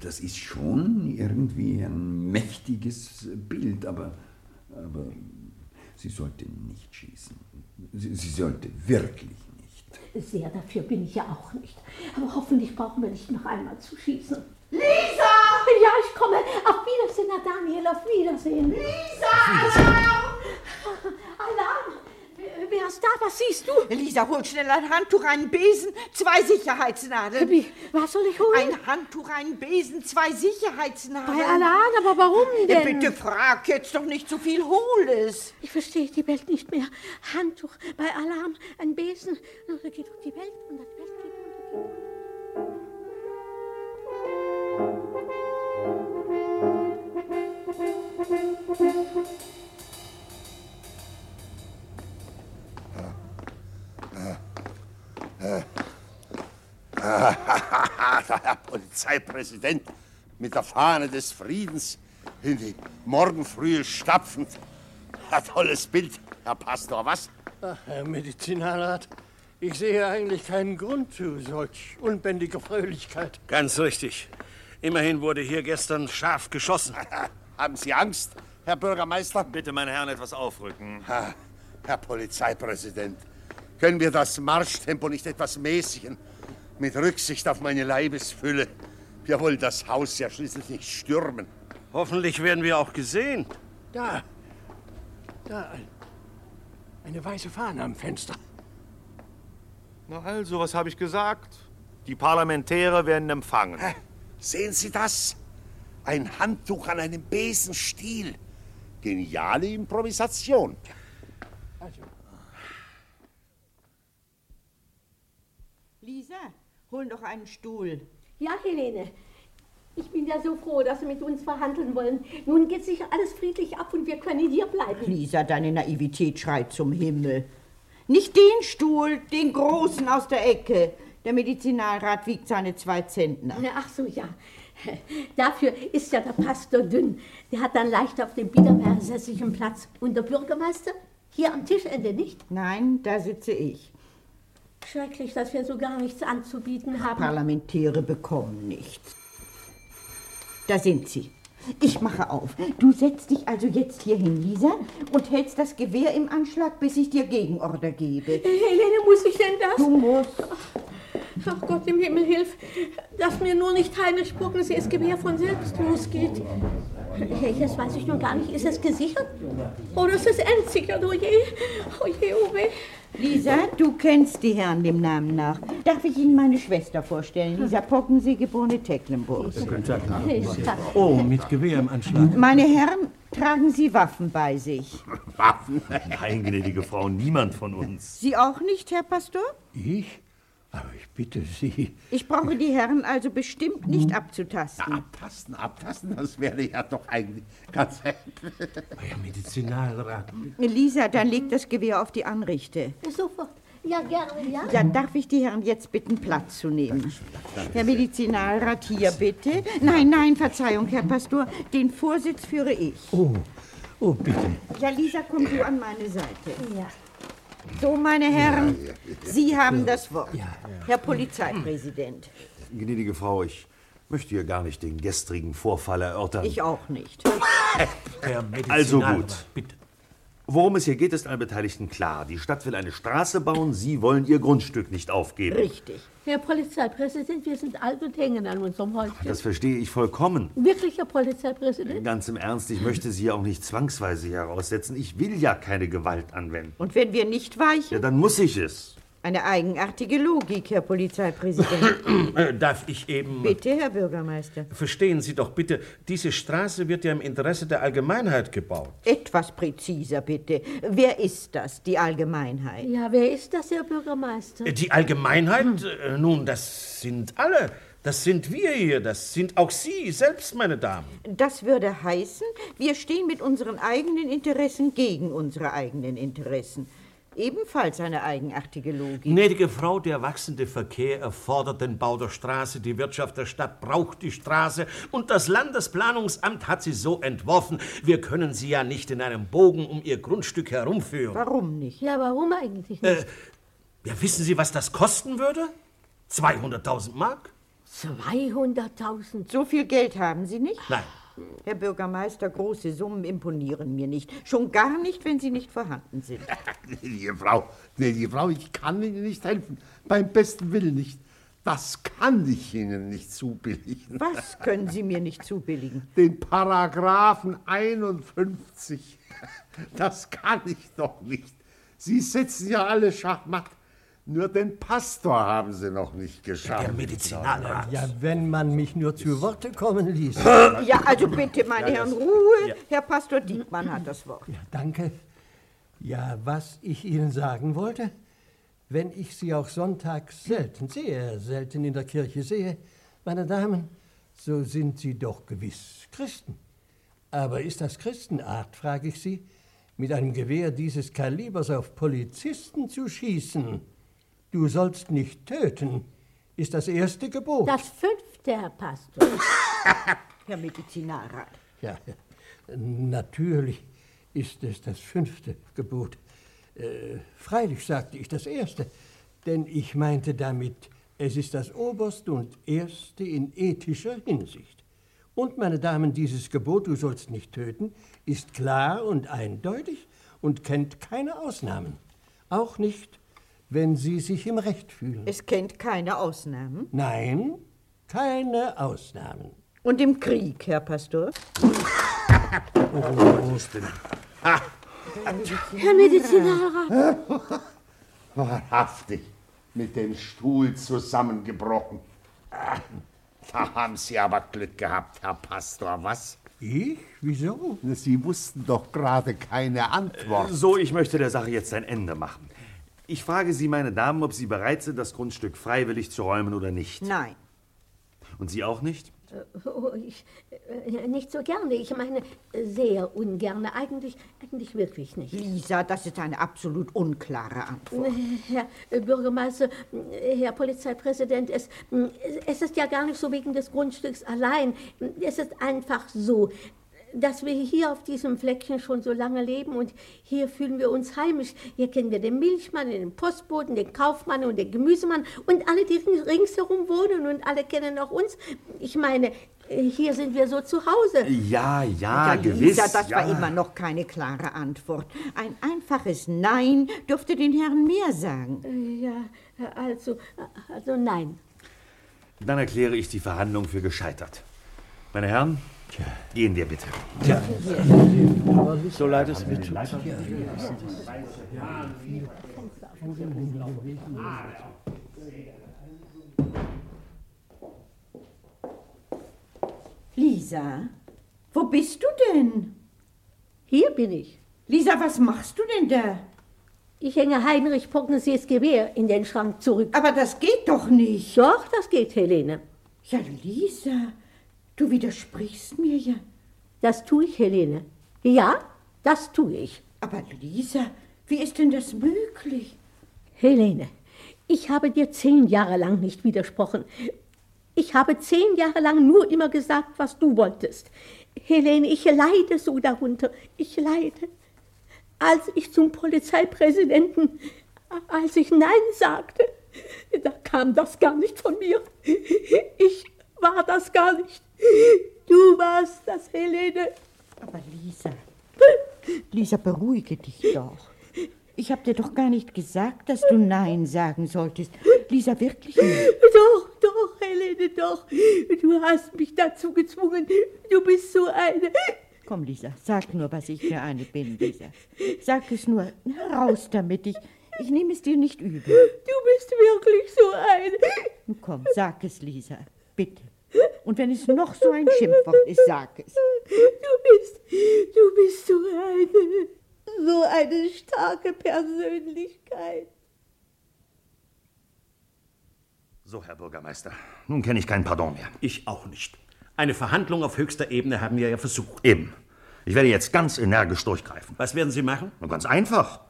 das ist schon irgendwie ein mächtiges Bild, aber, aber Sie sollte nicht schießen. Sie, sie sollte wirklich nicht. Sehr dafür bin ich ja auch nicht. Aber hoffentlich brauchen wir nicht noch einmal zu schießen. Lisa! Ja, ich komme. Auf Wiedersehen, Herr Daniel, auf Wiedersehen. Lisa! Alarm! Alarm! Ist da? Was siehst du? Lisa, hol schnell ein Handtuch, einen Besen, zwei Sicherheitsnadeln. Wie, was soll ich holen? Ein Handtuch, einen Besen, zwei Sicherheitsnadeln. Bei Alarm, aber warum denn? Bitte frag jetzt doch nicht so viel, hol es. Ich verstehe die Welt nicht mehr. Handtuch, bei Alarm, ein Besen. Da geht doch die Welt unter, die Welt geht unter. der Herr Polizeipräsident mit der Fahne des Friedens in die Morgenfrühe stapfend. Ein tolles Bild, Herr Pastor, was? Ach, Herr Medizinalrat, ich sehe eigentlich keinen Grund zu solch unbändiger Fröhlichkeit. Ganz richtig. Immerhin wurde hier gestern scharf geschossen. Haben Sie Angst, Herr Bürgermeister? Bitte, meine Herren, etwas aufrücken. Ha, Herr Polizeipräsident, können wir das Marschtempo nicht etwas mäßigen? Mit Rücksicht auf meine Leibesfülle. Wir wollen das Haus ja schließlich nicht stürmen. Hoffentlich werden wir auch gesehen. Da. Da. ein- Eine weiße Fahne am Fenster. Na also, was habe ich gesagt? Die Parlamentäre werden empfangen. Sehen Sie das? Ein Handtuch an einem Besenstiel. Geniale Improvisation. Lisa, hol doch einen Stuhl. Ja, Helene. Ich bin ja so froh, dass Sie mit uns verhandeln wollen. Nun geht sich alles friedlich ab und wir können hier bleiben. Lisa, deine Naivität schreit zum Himmel. Nicht den Stuhl, den großen aus der Ecke. Der Medizinalrat wiegt seine zwei Zentner. Ach so, ja. Dafür ist ja der Pastor dünn. Der hat dann leicht auf dem biedermeersässigen Platz. Und der Bürgermeister? Hier am Tischende, nicht? Nein, da sitze ich. Schrecklich, dass wir so gar nichts anzubieten haben. Parlamentäre bekommen nichts. Da sind sie. Ich mache auf. Du setzt dich also jetzt hier hin, Lisa, und hältst das Gewehr im Anschlag, bis ich dir Gegenorder gebe. Helene, muss ich denn das? Du musst. Ach Gott im Himmel, hilf, dass mir nur nicht Heinrich Puckensees Gewehr von selbst losgeht. Jetzt weiß ich nun gar nicht, ist es gesichert? Oder ist es entsichert? Oh oh je, oh weh. Lisa, du kennst die Herren dem Namen nach. Darf ich Ihnen meine Schwester vorstellen, Lisa Pockensee, geborene Tecklenburg. Oh, mit Gewehr im Anschlag. Meine Herren, tragen Sie Waffen bei sich. Waffen? Nein, gnädige Frau, niemand von uns. Sie auch nicht, Herr Pastor? Ich? Aber ich bitte Sie. Ich brauche die Herren also bestimmt nicht abzutasten. Abtasten, abtasten, das wäre ja doch eigentlich ganz... Herr Medizinalrat. Lisa, dann leg das Gewehr auf die Anrichte. Sofort. Ja, gerne, ja. Ja, darf ich die Herren jetzt bitten, Platz zu nehmen? Herr Medizinalrat, hier bitte. Nein, nein, Verzeihung, Herr Pastor, den Vorsitz führe ich. Oh, oh, bitte. Ja, Lisa, komm du an meine Seite. Ja. So, meine Herren, Sie haben das Wort. Herr Polizeipräsident. Gnädige Frau, ich möchte hier gar nicht den gestrigen Vorfall erörtern. Ich auch nicht. Herr Also gut. Bitte. Worum es hier geht, ist allen Beteiligten klar. Die Stadt will eine Straße bauen, Sie wollen Ihr Grundstück nicht aufgeben. Richtig. Herr Polizeipräsident, wir sind alt und hängen an unserem Häuschen. Das verstehe ich vollkommen. Wirklich, Herr Polizeipräsident? Ganz im Ernst, ich möchte Sie auch nicht zwangsweise hier heraussetzen. Ich will ja keine Gewalt anwenden. Und wenn wir nicht weichen? Ja, dann muss ich es. Eine eigenartige Logik, Herr Polizeipräsident. Äh, darf ich eben. Bitte, Herr Bürgermeister. Verstehen Sie doch bitte, diese Straße wird ja im Interesse der Allgemeinheit gebaut. Etwas präziser, bitte. Wer ist das, die Allgemeinheit? Ja, wer ist das, Herr Bürgermeister? Die Allgemeinheit? Äh, Nun, das sind alle. Das sind wir hier. Das sind auch Sie selbst, meine Damen. Das würde heißen, wir stehen mit unseren eigenen Interessen gegen unsere eigenen Interessen. Ebenfalls eine eigenartige Logik. Gnädige Frau, der wachsende Verkehr erfordert den Bau der Straße. Die Wirtschaft der Stadt braucht die Straße. Und das Landesplanungsamt hat sie so entworfen. Wir können sie ja nicht in einem Bogen um ihr Grundstück herumführen. Warum nicht? Ja, warum eigentlich nicht? Äh, ja, wissen Sie, was das kosten würde? 200.000 Mark? 200.000. So viel Geld haben Sie nicht? Nein. Herr Bürgermeister, große Summen imponieren mir nicht. Schon gar nicht, wenn sie nicht vorhanden sind. Gnädige Frau, gnädige Frau, ich kann Ihnen nicht helfen. Beim besten Willen nicht. Das kann ich Ihnen nicht zubilligen. Was können Sie mir nicht zubilligen? Den Paragraphen 51. Das kann ich doch nicht. Sie sitzen ja alle Schachmatt. Nur den Pastor haben Sie noch nicht geschafft. Der Medizinalrat. Ja, wenn man mich nur zu Worte kommen ließ. Ja, also bitte, meine Ja, Herren, Ruhe. Ja. Herr Pastor Diekmann hat das Wort. Danke. Ja, was ich Ihnen sagen wollte, wenn ich Sie auch sonntags selten, sehr selten in der Kirche sehe, meine Damen, so sind Sie doch gewiss Christen. Aber ist das Christenart, frage ich Sie, mit einem Gewehr dieses Kalibers auf Polizisten zu schießen? Du sollst nicht töten, ist das erste Gebot. Das fünfte, Herr Pastor. Herr Medizinalrat. Ja, natürlich ist es das fünfte Gebot. Äh, freilich sagte ich das erste, denn ich meinte damit, es ist das oberste und erste in ethischer Hinsicht. Und, meine Damen, dieses Gebot, du sollst nicht töten, ist klar und eindeutig und kennt keine Ausnahmen. Auch nicht, wenn Sie sich im Recht fühlen. Es kennt keine Ausnahmen. Nein, keine Ausnahmen. Und im Krieg, Herr Pastor? Oh, Herr Medizinalrat. Wahrhaftig, mit dem Stuhl zusammengebrochen. Ah, Da haben Sie aber Glück gehabt, Herr Pastor, was? Ich? Wieso? Sie wussten doch gerade keine Antwort. So, ich möchte der Sache jetzt ein Ende machen. Ich frage Sie, meine Damen, ob Sie bereit sind, das Grundstück freiwillig zu räumen oder nicht. Nein. Und Sie auch nicht? Oh, ich, äh, nicht so gerne. Ich meine, äh, sehr ungerne. Eigentlich, eigentlich wirklich nicht. Lisa, das ist eine absolut unklare Antwort. Herr äh, Bürgermeister, äh, Herr Polizeipräsident, es, äh, es ist ja gar nicht so wegen des Grundstücks allein. Es ist einfach so, dass wir hier auf diesem Fleckchen schon so lange leben und hier fühlen wir uns heimisch. Hier kennen wir den Milchmann, den Postboten, den Kaufmann und den Gemüsemann und alle, die rings- ringsherum wohnen und alle kennen auch uns. Ich meine, hier sind wir so zu Hause. Ja, ja, Ja, gewiss. Lisa, das ja. war immer noch keine klare Antwort. Ein einfaches Nein dürfte den Herren mehr sagen. Ja, also, also nein. Dann erkläre ich die Verhandlung für gescheitert. Meine Herren, gehen wir bitte. Ja. So leid es mir tut. Lisa, wo bist du denn? Hier bin ich. Lisa, was machst du denn da? Ich hänge Heinrich Poggensees Gewehr in den Schrank zurück. Aber das geht doch nicht. Doch, das geht, Helene. Ja, Lisa, du widersprichst mir ja. Das tue ich, Helene. Ja, das tue ich. Aber Lisa, wie ist denn das möglich? Helene, ich habe dir zehn Jahre lang nicht widersprochen. Ich habe zehn Jahre lang nur immer gesagt, was du wolltest. Helene, ich leide so darunter. Ich leide. Als ich zum Polizeipräsidenten, als ich Nein sagte, da kam das gar nicht von mir. Ich war das gar nicht. Du warst das, Helene. Aber Lisa, Lisa, beruhige dich doch. Ich habe dir doch gar nicht gesagt, dass du Nein sagen solltest. Lisa, wirklich nicht. Doch, doch, Helene, doch. Du hast mich dazu gezwungen. Du bist so eine. Komm, Lisa, sag nur, was ich für eine bin, Lisa. Sag es nur. Raus damit. Ich, ich nehme es dir nicht übel. Du bist wirklich so eine. Nun komm, sag es, Lisa. Bitte. Und wenn es noch so ein Schimpfwort ist, sag es. Du bist, du bist so eine, so eine starke Persönlichkeit. So, Herr Bürgermeister, nun kenne ich kein Pardon mehr. Ich auch nicht. Eine Verhandlung auf höchster Ebene haben wir ja versucht. Eben. Ich werde jetzt ganz energisch durchgreifen. Was werden Sie machen? Na, ganz einfach.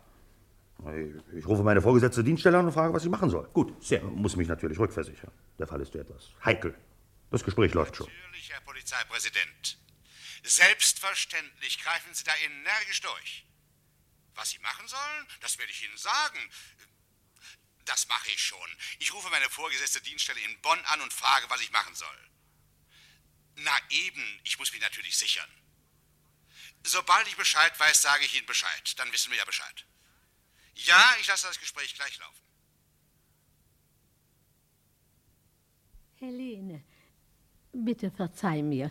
Ich- Ich rufe meine vorgesetzte Dienststelle an und frage, was ich machen soll. Gut, sehr. Muss mich natürlich rückversichern. Der Fall ist ja etwas heikel. Das Gespräch läuft schon. Natürlich, Herr Polizeipräsident. Selbstverständlich greifen Sie da energisch durch. Was Sie machen sollen, das werde ich Ihnen sagen. Das mache ich schon. Ich rufe meine vorgesetzte Dienststelle in Bonn an und frage, was ich machen soll. Na eben, ich muss mich natürlich sichern. Sobald ich Bescheid weiß, sage ich Ihnen Bescheid. Dann wissen wir ja Bescheid. Ja, ich lasse das Gespräch gleich laufen. Helene, bitte verzeih mir.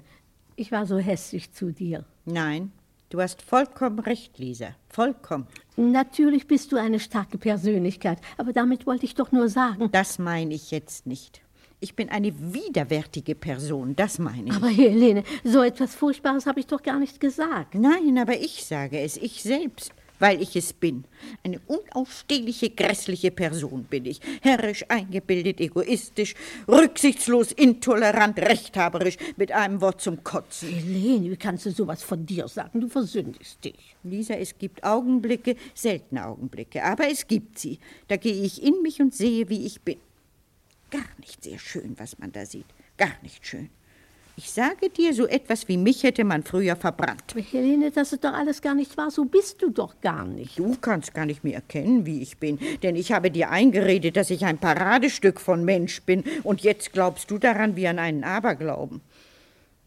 Ich war so hässlich zu dir. Nein, du hast vollkommen recht, Lisa. Vollkommen. Natürlich bist du eine starke Persönlichkeit, aber damit wollte ich doch nur sagen. Das meine ich jetzt nicht. Ich bin eine widerwärtige Person, das meine ich. Aber Helene, so etwas Furchtbares habe ich doch gar nicht gesagt. Nein, aber ich sage es, ich selbst, weil ich es bin. Eine unausstehliche, grässliche Person bin ich. Herrisch, eingebildet, egoistisch, rücksichtslos, intolerant, rechthaberisch, mit einem Wort zum Kotzen. Helene, wie kannst du sowas von dir sagen? Du versündigst dich. Lisa, es gibt Augenblicke, seltene Augenblicke, aber es gibt sie. Da gehe ich in mich und sehe, wie ich bin. Gar nicht sehr schön, was man da sieht. Gar nicht schön. Ich sage dir, so etwas wie mich hätte man früher verbrannt. Helene, das ist doch alles gar nicht wahr. So bist du doch gar nicht. Du kannst gar nicht mehr erkennen, wie ich bin, denn ich habe dir eingeredet, dass ich ein Paradestück von Mensch bin, und jetzt glaubst du daran wie an einen Aberglauben.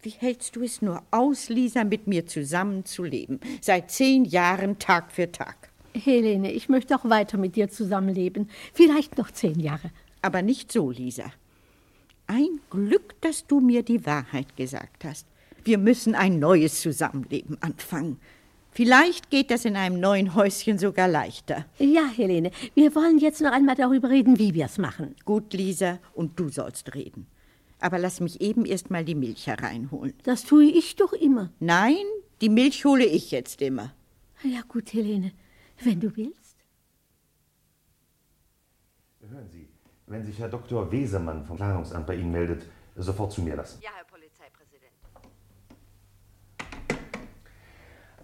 Wie hältst du es nur aus, Lisa, mit mir zusammenzuleben? Seit zehn Jahren Tag für Tag. Helene, ich möchte auch weiter mit dir zusammenleben. Vielleicht noch zehn Jahre. Aber nicht so, Lisa. Ein Glück, dass du mir die Wahrheit gesagt hast. Wir müssen ein neues Zusammenleben anfangen. Vielleicht geht das in einem neuen Häuschen sogar leichter. Ja, Helene, wir wollen jetzt noch einmal darüber reden, wie wir es machen. Gut, Lisa, und du sollst reden. Aber lass mich eben erst mal die Milch hereinholen. Das tue ich doch immer. Nein, die Milch hole ich jetzt immer. Ja gut, Helene, wenn du willst. Hören Sie, wenn sich Herr Dr. Wesemann vom Planungsamt bei Ihnen meldet, sofort zu mir lassen. Ja, Herr Polizeipräsident.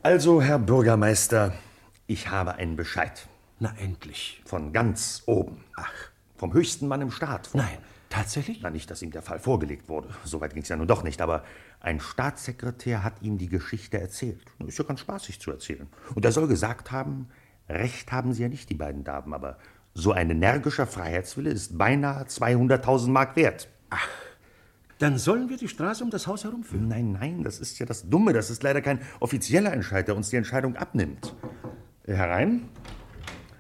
Also, Herr Bürgermeister, ich habe einen Bescheid. Na endlich. Von ganz oben. Ach. Vom höchsten Mann im Staat. Von Nein, tatsächlich? Na, nicht, dass ihm der Fall vorgelegt wurde. Soweit ging es ja nun doch nicht. Aber ein Staatssekretär hat ihm die Geschichte erzählt. Ist ja ganz spaßig zu erzählen. Und er soll gesagt haben, Recht haben sie ja nicht, die beiden Damen. Aber so ein energischer Freiheitswille ist beinahe 200.000 Mark wert. Ach, dann sollen wir die Straße um das Haus herumführen. Nein, nein, das ist ja das Dumme. Das ist leider kein offizieller Entscheid, der uns die Entscheidung abnimmt. Herein?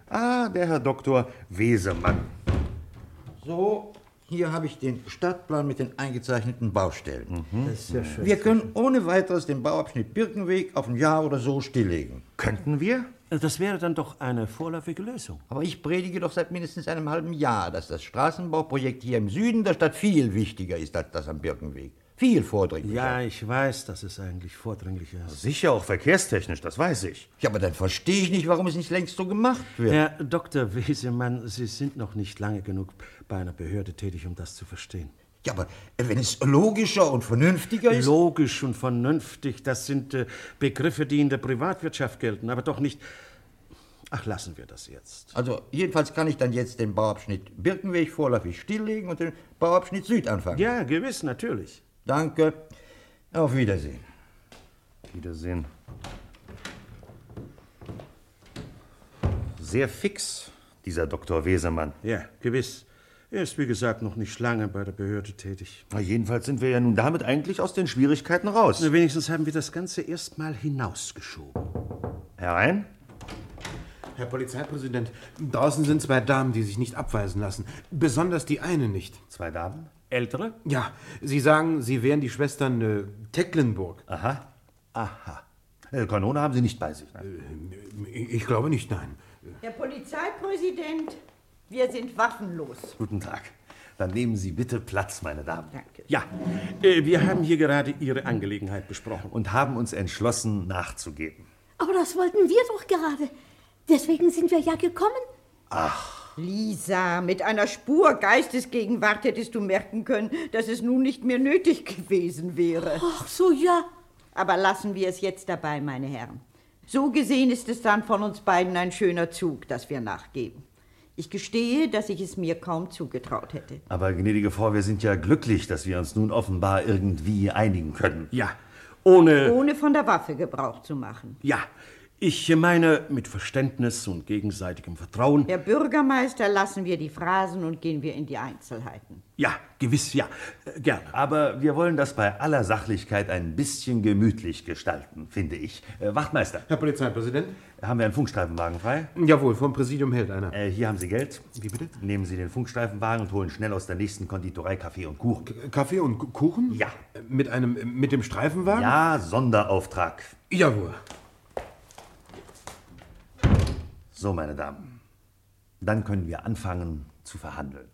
Ah, der Herr Dr. Wesemann. So, hier habe ich den Stadtplan mit den eingezeichneten Baustellen. Das ist ja schön. Wir können ohne weiteres den Bauabschnitt Birkenweg auf ein Jahr oder so stilllegen. Könnten wir? Das wäre dann doch eine vorläufige Lösung. Aber ich predige doch seit mindestens einem halben Jahr, dass das Straßenbauprojekt hier im Süden der Stadt viel wichtiger ist als das am Birkenweg. Viel vordringlicher. Ja, ich weiß, dass es eigentlich vordringlicher ist. Sicher auch verkehrstechnisch, das weiß ich. Ja, aber dann verstehe ich nicht, warum es nicht längst so gemacht wird. Herr Dr. Wesemann, Sie sind noch nicht lange genug bei einer Behörde tätig, um das zu verstehen. Ja, aber wenn es logischer und vernünftiger ist. Logisch und vernünftig, das sind äh, Begriffe, die in der Privatwirtschaft gelten, aber doch nicht. Ach, lassen wir das jetzt. Also, jedenfalls kann ich dann jetzt den Bauabschnitt Birkenweg vorläufig stilllegen und den Bauabschnitt Süd anfangen. Ja, gewiss, natürlich. Danke. Auf Wiedersehen. Wiedersehen. Sehr fix, dieser Dr. Wesemann. Ja, gewiss. Er ist, wie gesagt, noch nicht lange bei der Behörde tätig. Na, jedenfalls sind wir ja nun damit eigentlich aus den Schwierigkeiten raus. Na, wenigstens haben wir das Ganze erst mal hinausgeschoben. Herein? Herr Polizeipräsident, draußen sind zwei Damen, die sich nicht abweisen lassen. Besonders die eine nicht. Zwei Damen? Ältere? Ja, Sie sagen, Sie wären die Schwestern äh, Tecklenburg. Aha. Aha. Äh, Kanone haben Sie nicht bei sich. Ne? Ich glaube nicht, nein. Herr Polizeipräsident, wir sind waffenlos. Guten Tag. Dann nehmen Sie bitte Platz, meine Damen. Danke. Ja, äh, wir haben hier gerade Ihre Angelegenheit besprochen. Und haben uns entschlossen, nachzugeben. Aber das wollten wir doch gerade. Deswegen sind wir ja gekommen. Ach. Lisa, mit einer Spur Geistesgegenwart hättest du merken können, dass es nun nicht mehr nötig gewesen wäre. Ach so, ja. Aber lassen wir es jetzt dabei, meine Herren. So gesehen ist es dann von uns beiden ein schöner Zug, dass wir nachgeben. Ich gestehe, dass ich es mir kaum zugetraut hätte. Aber, gnädige Frau, wir sind ja glücklich, dass wir uns nun offenbar irgendwie einigen können. Ja, ohne... Ohne von der Waffe Gebrauch zu machen. Ja, Ich meine mit Verständnis und gegenseitigem Vertrauen. Herr Bürgermeister, lassen wir die Phrasen und gehen wir in die Einzelheiten. Ja, gewiss, ja. Äh, Gerne. Aber wir wollen das bei aller Sachlichkeit ein bisschen gemütlich gestalten, finde ich. Äh, Wachtmeister. Herr Polizeipräsident. Haben wir einen Funkstreifenwagen frei? Jawohl, vom Präsidium hält einer. Äh, hier haben Sie Geld. Wie bitte? Nehmen Sie den Funkstreifenwagen und holen schnell aus der nächsten Konditorei Kaffee und Kuchen. Kaffee und Ku- Kuchen? Ja. Mit einem, mit dem Streifenwagen? Ja, Sonderauftrag. Jawohl. So, meine Damen. Dann können wir anfangen zu verhandeln.